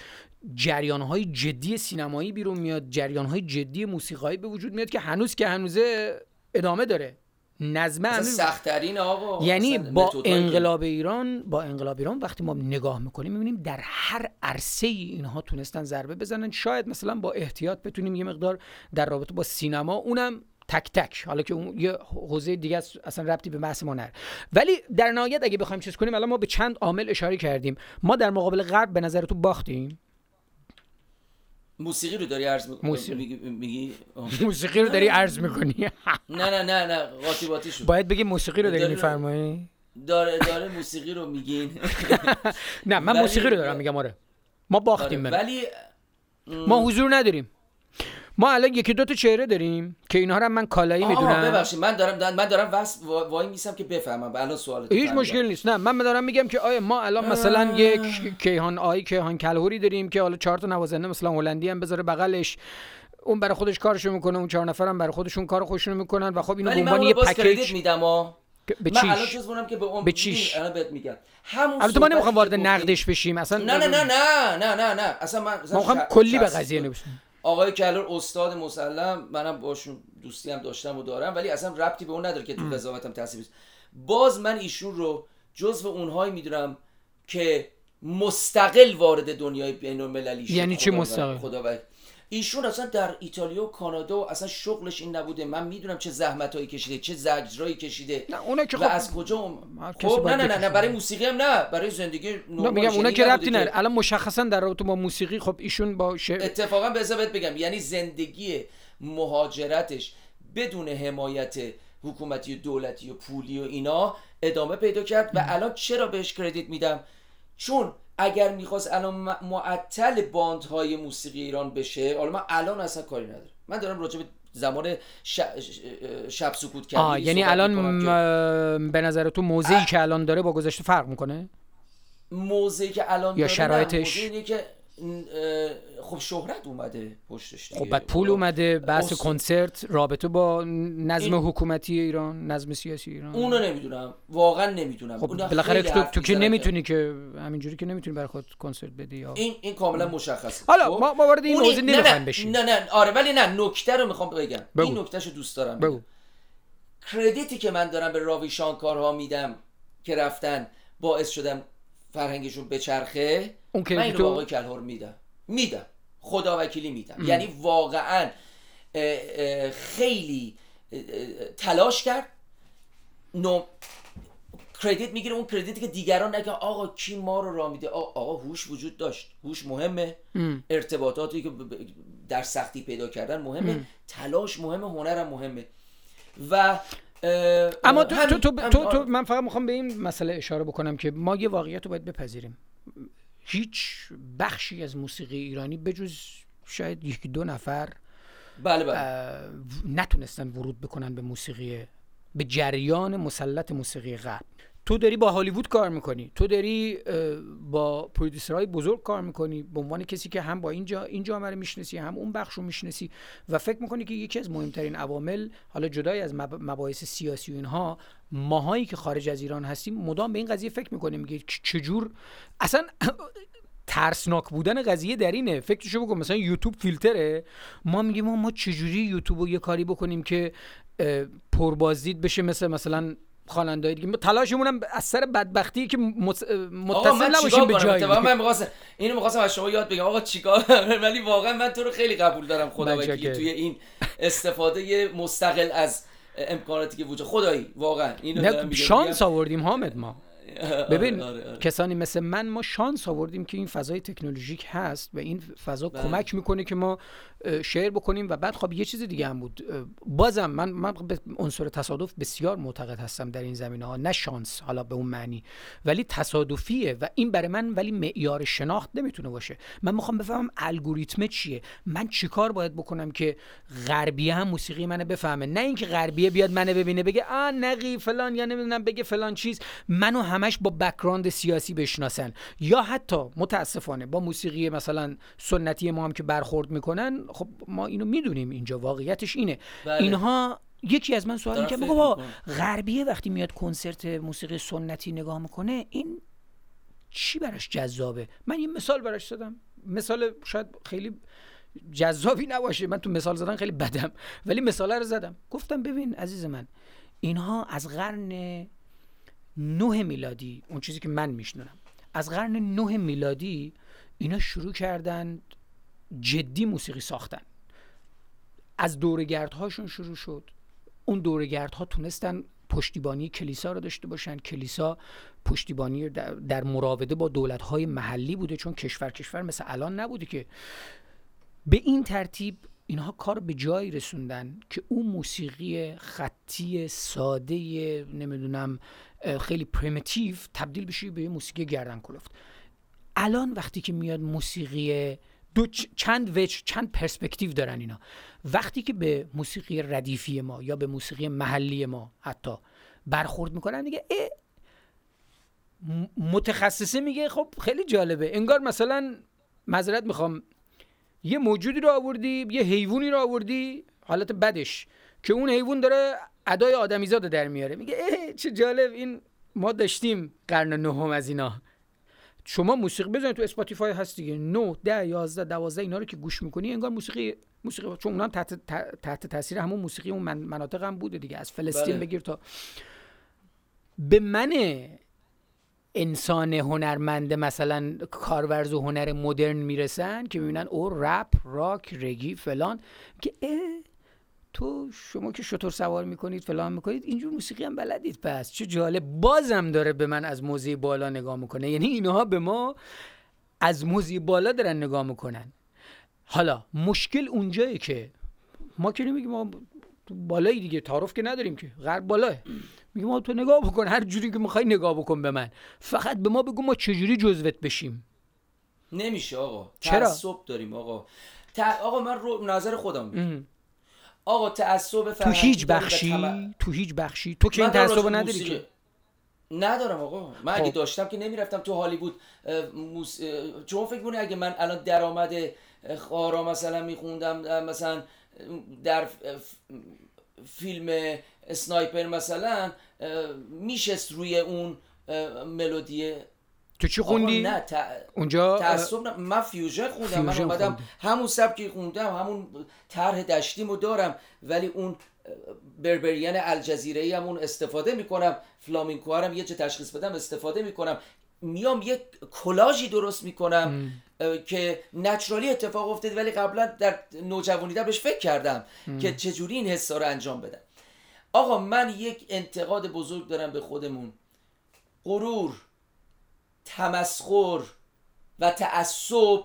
جریان های جدی سینمایی بیرون میاد جریان های جدی موسیقایی به وجود میاد که هنوز که هنوزه ادامه داره. اصلا هنوز سختترین آقا یعنی با انقلاب ایران با انقلاب ایران وقتی ما نگاه می‌کنیم می‌بینیم در هر عرصه ای اینها تونستن ضربه بزنن. شاید مثلا با احتیاط بتونیم یه مقدار در رابطه با سینما اونم تک تک. حالا که اون یه حوزه دیگه است، اصلا ربطی به بحث ما نره ولی در نهایت اگه بخوایم چیز کنیم الان ما به چند عامل اشاره کردیم. ما در مقابل غرب به نظر تو باختیم؟ موسیقی رو داری عرض می‌کنی؟ موسیقی. میگی. موسیقی رو داری عرض می‌کنی؟ نه نه نه نه قاطی باطی شد باید بگی موسیقی رو داری میفرمایی؟ داره داره موسیقی رو میگین. نه من موسیقی رو دارم میگم آره. ما باختیم آره،. ولی ما حضور نداریم. ما الان یکی دو تا چهره داریم که اینها رو من کالایی می‌دونم. ببخشید من دارم من دارم وس وا- وای میسم که بفهمم. الان سوال هیچ مشکل نیست. نه من دارم میگم که آیا ما الان مثلا یک کیهان آی کیهان کلهوری داریم که حالا چهار تا نوازنده مثلا هلندی هم بذاره بغلش. اون برای خودش کارشو می‌کنه اون چهار نفرم برای خودشون کار خودشون می‌کنن و خب اینو به عنوان یه پکیج میدم به من الان چیش بونم که به اون به چیش؟ الان بهت میگم. همون البته ما نمی‌خوام وارد نقدش بشیم. اصلا نه نه نه نه نه نه نه. اصلا من ما می‌خوام کلی به قضیه. نبشیم. آقای کلور استاد مسلم منم باشون دوستی هم داشتم و دارم ولی اصلا ربطی به اون نداره که تو قضاوتم تاثیر. باز من ایشون رو جزو اونهایی می‌دونم که مستقل وارد دنیای بین المللی شد یعنی چی مستقل؟ خدا ایشون اصلا در ایتالیا و کانادا و اصلا شغلش این نبوده. من می‌دونم چه زحمتایی کشیده چه زجرایی کشیده. نه اونا که و خب از کجا خب نه نه نه, نه. برای موسیقی هم نه برای زندگی نه. میگم اونا که ربطی نداره. الان مشخصا در رابطه با موسیقی خب ایشون با ش... اتفاقا به بهت بگم یعنی زندگی مهاجرتش بدون حمایت حکومتی و دولتی و پولی و اینا ادامه پیدا کرد و الان چرا بهش کردیت میدم؟ چون اگر می‌خواست الان معطل باندهای موسیقی ایران بشه حالا من الان اصلا کاری ندارم. من دارم راجع به زمان ش... شب سکوت کردن یعنی الان م... به نظر تو موضعی که الان داره با گذشته فرق می‌کنه؟ موضعی که الان یا داره، شرایطش؟ اینه که خب شهرت اومده پشتش دیگه. خب بعد پول اومده بحث کنسرت رابطه با نظم این- حکومتی ایران نظم سیاسی ایران اونو نمی‌دونم واقعا نمی‌دونم خب بالاخره تو, تو که نمی‌تونی که همینجوری که نمی‌تونی برای خود کنسرت بدی یا این این کاملا مشخصه حالا خب؟ ما- ما وارد این موضوع نمی‌خوایم نه، بشیم. نه نه آره ولی نه نکته رو می‌خوام بگم بگو. این نکتهشو دوست دارم بگو. بگم. کردیتی که من دارم به راوی شانکارها میدم که رفتن باعث شدم فرهنگشون بچرخه اون من اینو به آقای کلهر میدم. میدم. خدا وکیلی میدم. یعنی واقعا اه، اه، خیلی اه، اه، تلاش کرد. نو کردیت می‌گیره اون کردیتی که دیگران نگن آقا کی ما رو را میده؟ آقا, هوش وجود داشت. هوش مهمه. ارتباطاتی که در سختی پیدا کردن مهمه. تلاش مهمه هنرم مهمه. و اما تو, تو, تو, تو, تو من فقط می‌خوام به این مسئله اشاره بکنم که ما یه واقعیت رو باید بپذیریم. هیچ بخشی از موسیقی ایرانی بجز شاید یکی دو نفر بله بله. نتونستن ورود بکنن به موسیقی به جریان مسلط موسیقی غرب. تو داری با هالیوود کار می‌کنی. تو داری با پرودیسرهای بزرگ کار می‌کنی. به عنوان کسی که هم با اینجا این جامعه رو می‌شناسی هم اون بخش رو می‌شناسی. و فکر می‌کنی که یکی از مهمترین عوامل حالا جدای از مب- مباحث سیاسی و اینها ماهایی که خارج از ایران هستیم مدام به این قضیه فکر می‌کنیم. که چجور؟ اصلا ترسناک بودن قضیه در اینه. فکرشو بکن مثلا یوتیوب فیلتره. ما میگیم ما, ما چجوری یوتیوب رو یه کاری بکنیم که پربازدید بشه؟ مثل مثلا خواننده دیگه. تلاشمون هم از سر بدبختی که متصل نباشیم به جایی. من می‌خواستم اینو می‌خواستم از شما یاد بگم. آقا چیکار؟ ولی واقعا من تو رو خیلی قبول دارم خدا وکیلی توی این استفاده مستقل از امکاناتی که وجود خدایی واقعا اینو شانس آوردیم حامد ما. ببین آره، آره، آره. کسانی مثل من ما شانس آوردیم که این فضای تکنولوژیک هست و این فضا بله. کمک می‌کنه که ما شعر بکنیم و بعد خب یه چیز دیگه هم بود. بازم من من به عنصر تصادف بسیار معتقد هستم در این زمینه ها. نه شانس حالا به اون معنی. ولی تصادفیه و این برای من ولی معیار شناخت نمی‌تونه باشه. من می‌خوام بفهمم الگوریتم چیه. من چیکار باید بکنم که غربیه هم موسیقی منو بفهمه؟ نه اینکه غربیه بیاد منو ببینه بگه آ نقی فلان یا نمی‌دونم بگه فلان چیز. منو همش با بکراند سیاسی بشناسن. یا حتی متاسفانه با موسیقی مثلا سنتی ما هم که برخورد می‌کنن خب ما اینو می‌دونیم اینجا واقعیتش اینه. بله. اینها یکی از من سوال می‌کنه بابا غربیه وقتی میاد کنسرت موسیقی سنتی نگاه می‌کنه این چی براش جذابه؟ من یه مثال براش زدم. مثال شاید خیلی جذابی نباشه. من تو مثال زدن خیلی بدم. ولی مثال رو زدم. گفتم ببین عزیز من اینها از قرن نه میلادی اون چیزی که من میشنونم. از قرن نه میلادی اینا شروع کردن جدی موسیقی ساختن. از دورگردهاشون شروع شد. اون دورگردها تونستن پشتیبانی کلیسا رو داشته باشن. کلیسا پشتیبانی در مراوده با دولتهای محلی بوده چون کشور کشور مثل الان نبوده که. به این ترتیب اینها کار به جایی رسوندن که اون موسیقی خطی ساده نمی‌دونم خیلی primitive تبدیل بشه به موسیقی گردن کلفت. الان وقتی که میاد موسیقی دو چند وچ چند پرسپکتیو دارن اینا. وقتی که به موسیقی ردیفی ما یا به موسیقی محلی ما حتی برخورد می‌کنن دیگه متخصصه میگه خب خیلی جالبه. انگار مثلا معذرت می‌خوام یه موجودی رو آوردی یه حیوانی رو آوردی حالت بدش. که اون حیوان داره ادای آدمیزاد در میاره میگه اه چه جالب این ما داشتیم قرن نهم از اینا شما موسیقی بزنید تو اسپاتیفای هست دیگه 9 10 11 12 اینا رو که گوش می‌کنی انگار موسیقی موسیقی چون اونا تحت تحت تاثیر همون موسیقی اون مناطق هم بوده دیگه از فلسطین بله. بگیر تا به من انسان هنرمند مثلا کارورز و هنر مدرن می‌رسن که می‌بینن او رپ راک رگی فلان که تو شما که شطور سوار می‌کنید فلان می‌کنید اینجور موسیقی هم بلدید. پس چه جالب بازم داره به من از موزی بالا نگاه می‌کنه. یعنی اینها به ما از موزی بالا دارن نگاه می‌کنن. حالا مشکل اونجایی که ما که نمیگیم ما بالایی دیگه تعارف که نداریم که. غرب بالاه. میگه ما تو نگاه بکن هر جوری که می‌خوای نگاه بکن به من. فقط به ما بگو ما چجوری جزوت بشیم. نمیشه آقا. چرا؟ تعصب داریم آقا. آقا من رو نظر خودم آقا تعصب تو هیچ بخشی؟ تو هیچ بخشی؟ تو که این تعصب نداری که؟ ندارم آقا. من اگه خب. داشتم که نمی‌رفتم تو هالیوود موس... چون فکر کنی اگه من الان درآمد خارا مثلا میخوندم مثلا در فیلم Sniper مثلا میشست روی اون ملودی تو چی خوندی؟ نه اونجا تعصب نه. من fusion خوندم من اومدم همون سبکی خوندم همون طرح دشتیمو دارم ولی اون بربریان الجزیره هم اون استفاده می‌کنم فلامینکو هم یه چه تشخیص بدم استفاده می‌کنم. میام یه کلاژی درست می‌کنم که نچرالی اتفاق افتاد ولی قبلا در نوجوانی بهش فکر کردم که چجوری این حسا رو انجام بدم. آقا من یک انتقاد بزرگ دارم به خودمون. غرور. تمسخر و تعصب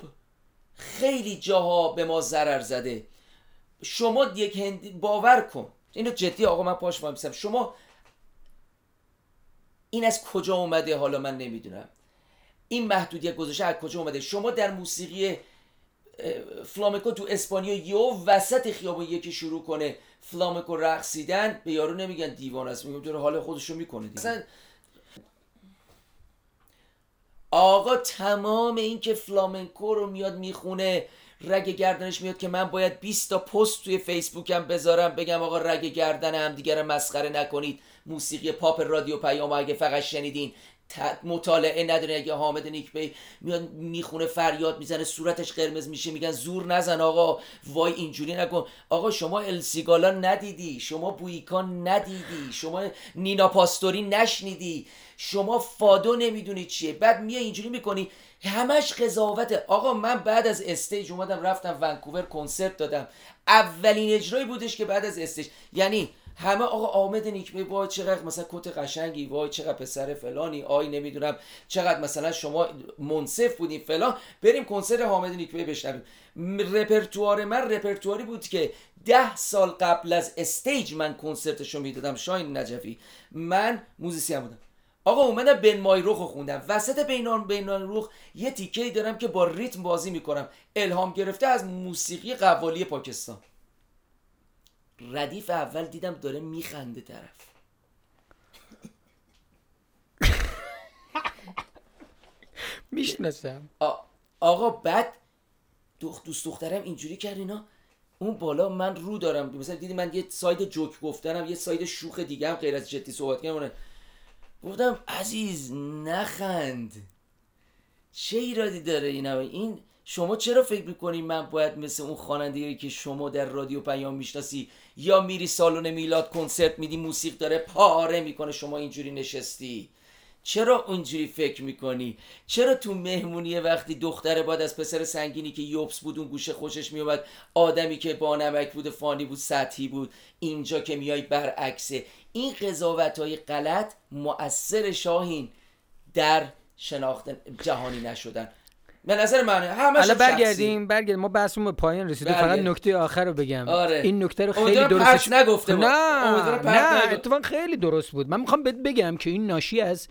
خیلی جاها به ما ضرر زده. شما یک هندی باور کن. اینو جدی آقا من پاش میسم شما این از کجا اومده حالا من نمی‌دونم. این محدودیت گذاشته از کجا اومده؟ شما در موسیقی فلامکو تو اسپانیا یو وسط خیابون یکی شروع کنه. فلامکو رقصیدن به یارو نمیگن دیوان است. میگم تو حال خودشو می‌کنه دیگه. آقا تمام این که فلامنکو رو میاد می‌خونه رگ گردنش میاد که من باید 20 تا پست توی فیسبوکم بذارم بگم آقا رگ گردن هم دیگر مسخره نکنید. موسیقی پاپ رادیو پیام اگه فقط شنیدین مطالعه نداره اگه حامد نیک‌پی میاد می‌خونه فریاد می‌زنه صورتش قرمز میشه میگن زور نزن آقا. وای اینجوری نکن. آقا شما ال سیگالا ندیدی شما بویکا ندیدی شما نینا پاستوری نشنیدی. شما فادو نمی‌دونی چیه. بعد میای اینجوری می‌کنی. همش قضاوته آقا من بعد از استیج اومدم رفتم ونکوور کنسرت دادم. اولین اجرایی بودش که بعد از استیج. یعنی همه آقا حامد نیک‌پی وای چقدر مثلا کت قشنگی وای چقدر پسر فلانی آی نمی‌دونم چقدر مثلا شما منصف بودین فلان. بریم کنسرت حامد نیک‌پی بشنویم. رپرتوار من رپرتواری بود که ده سال قبل از استیج من کنسرتشو می‌دادم. شاهین نجفی من موزیسین بودم. آقا اومدم بنمای رخ خوندم. وسط بنمای بنمای رخ یه تیکه دارم که با ریتم بازی می‌کنم. الهام گرفته از موسیقی قوالی پاکستان. ردیف اول دیدم داره میخنده طرف. می‌شناسم. آقا بعد دوست دخترم اینجوری کرد اینا. اون بالا من رو دارم. مثلا دیدی من یه ساید جوک گفتنم یه ساید شوخ دیگه هم غیر از جدی صحبت کردم. گفتم عزیز نخند. چه ایرادی داره اینا این شما چرا فکر می‌کنی من باید مثل اون خواننده که شما در رادیو پیام می‌شناسی یا میری سالن میلاد کنسرت میدی موسیق داره پاره می‌کنه شما اینجوری نشستی؟ چرا اونجوری فکر می‌کنی؟ چرا تو مهمونی وقتی دختره باید از پسر سنگینی که یوبس بود اون گوشه خوشش میومد آدمی که با نمک بود فانی بود سطحی بود اینجا که میای برعکسه این قضاوت های غلط مؤثر شاهین در شناخت جهانی نشدن. به نظر من همش حالا برگردیم برگردیم. ما بحثمون به پایان رسیده. فقط نکته آخر رو بگم. آره. این نکته رو خیلی درست نگفته نه نه اتفاقا خیلی درست بود. من می‌خوام بهت بگم که این ناشی از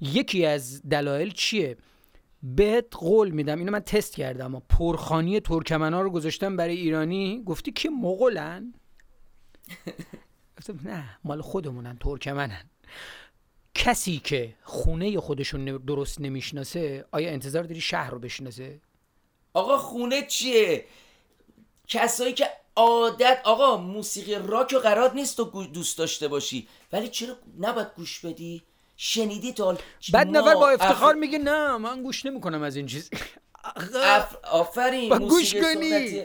یکی از دلایل چیه؟ بهت قول میدم. اینو من تست کردم. پرخانی ترکمنا رو گذاشتم برای ایرانی. گفتی که مغولن. نه مال خودمونن ترکمنن. کسی که خونه خودشون درست نمی‌شناسه آیا انتظار داری شهر رو بشناسه؟ آقا خونه چیه؟ کسایی که عادت آقا موسیقی راک و قرار نیست تو دوست داشته باشی. ولی چرا نباید گوش بدی؟ شنیدی تا بعد نفر با افتخار میگه نه من گوش نمی‌کنم از این چیز. آفرین گوش کنی.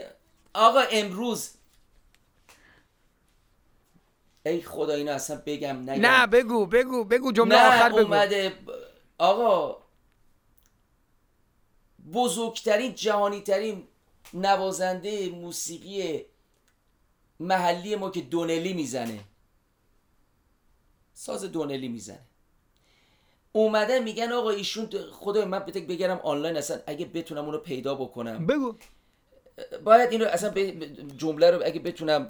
آقا امروز ای خدا اینو اصلا بگم نگم. نه بگو بگو بگو جمله آخر بگو. اومده آقا بزرگترین جهانی ترین نوازنده موسیقی محلی ما که دونلی می‌زنه. ساز دونلی می‌زنه. اومده میگن آقا ایشون خدای من بتک بگرم آنلاین اصلا اگه بتونم اونو پیدا بکنم. بگو. باید اینو اصلا جمله رو اگه بتونم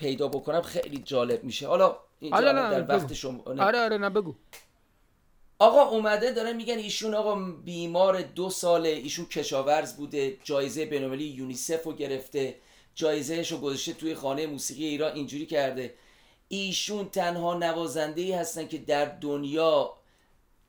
پیدا بکنم خیلی جالب میشه. حالا اینجا در وقت شما آره آره نه بگو. آقا اومده داره میگن ایشون آقا بیمار دو ساله ایشون کشاورز بوده جایزه بینالمللی یونیسف رو گرفته جایزهش رو گذاشته توی خانه موسیقی ایران اینجوری کرده. ایشون تنها نوازنده ای هستن که در دنیا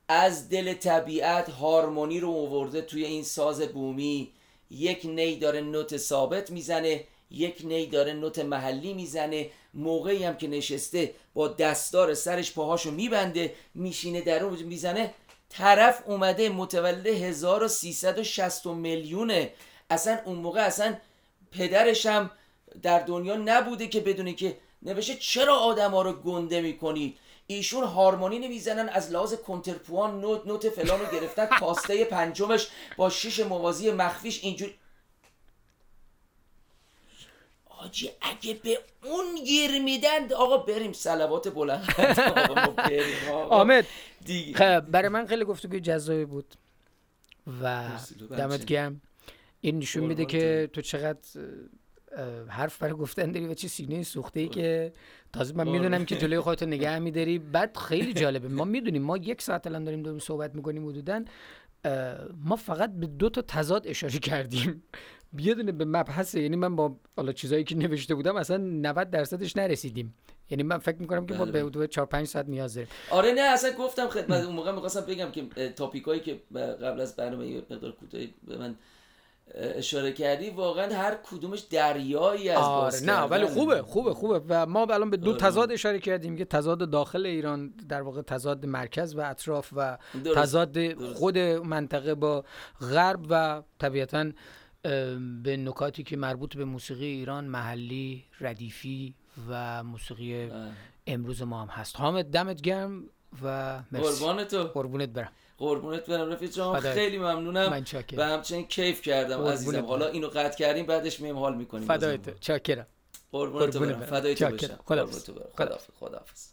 از دل طبیعت هارمونی رو آورده توی این ساز بومی. یک نی داره نوت ثابت می‌زنه. یک نی داره نوت محلی می‌زنه. موقعی هم که نشسته با دستار سرش پاهاشو میبنده میشینه در اون می‌زنه. طرف اومده متولد 1360 میلیونه. اصلا اون موقع اصلا پدرش هم در دنیا نبوده که بدونه که نوشته چرا آدما رو گنده می‌کنید. ایشون هارمونی نمی‌زنن از لحاظ کنترپوان نوت نوت فلان رو گرفتن. کاسته پنجمش با شیش موازی مخفیش اینجوری آجی اگه به اون گیر میدن آقا بریم سلوات بلند آمد. خب برای من خیلی گفتگوی جذابی بود و دمت گرم. این نشون میده که تو چقدر حرف برای گفتن داری و چه سینه سوخته ای که تازه من می‌دونم که جلوی خودتو نگه میداری. بعد خیلی جالبه. ما می‌دونیم ما یک ساعت الان داریم داریم صحبت می‌کنیم حدودا ما فقط به دو تا تضاد اشاره کردیم. یه دونه به مبحث یعنی من با حالا چیزایی که نوشته بودم اصلا 90 درصدش نرسیدیم یعنی من فکر می‌کنم که ما به حدود 4 5 ساعت نیاز داریم آره نه اصلا گفتم خدمت اون موقع می‌خواستم بگم که تاپیکایی که قبل از برنامه یه مقدار کوتاهی به من اشاره کردی واقعا هر کدومش دریایی از آره نه ولی. خوبه خوبه خوبه و ما الان به دو آره. تضاد اشاره کردیم که تضاد داخل ایران در واقع تضاد مرکز و اطراف و. تضاد. خود منطقه با غرب و طبیعتا به نکاتی که مربوط به موسیقی ایران محلی ردیفی و موسیقی. امروز ما هم هست حامد دمت گرم و مرسی قربان تو قربونت برم قربونت برم رفیق جان. خیلی ممنونم من چاکرم. و همچنین کیف کردم عزیزم برم. حالا اینو قطع کردیم بعدش میم حال می‌کنیم فدای تو چاکرم قربونت برم برم. فدای تو چاکرم. بشم خداحافظ. قربونت تو برم خداحافظ. خداحافظ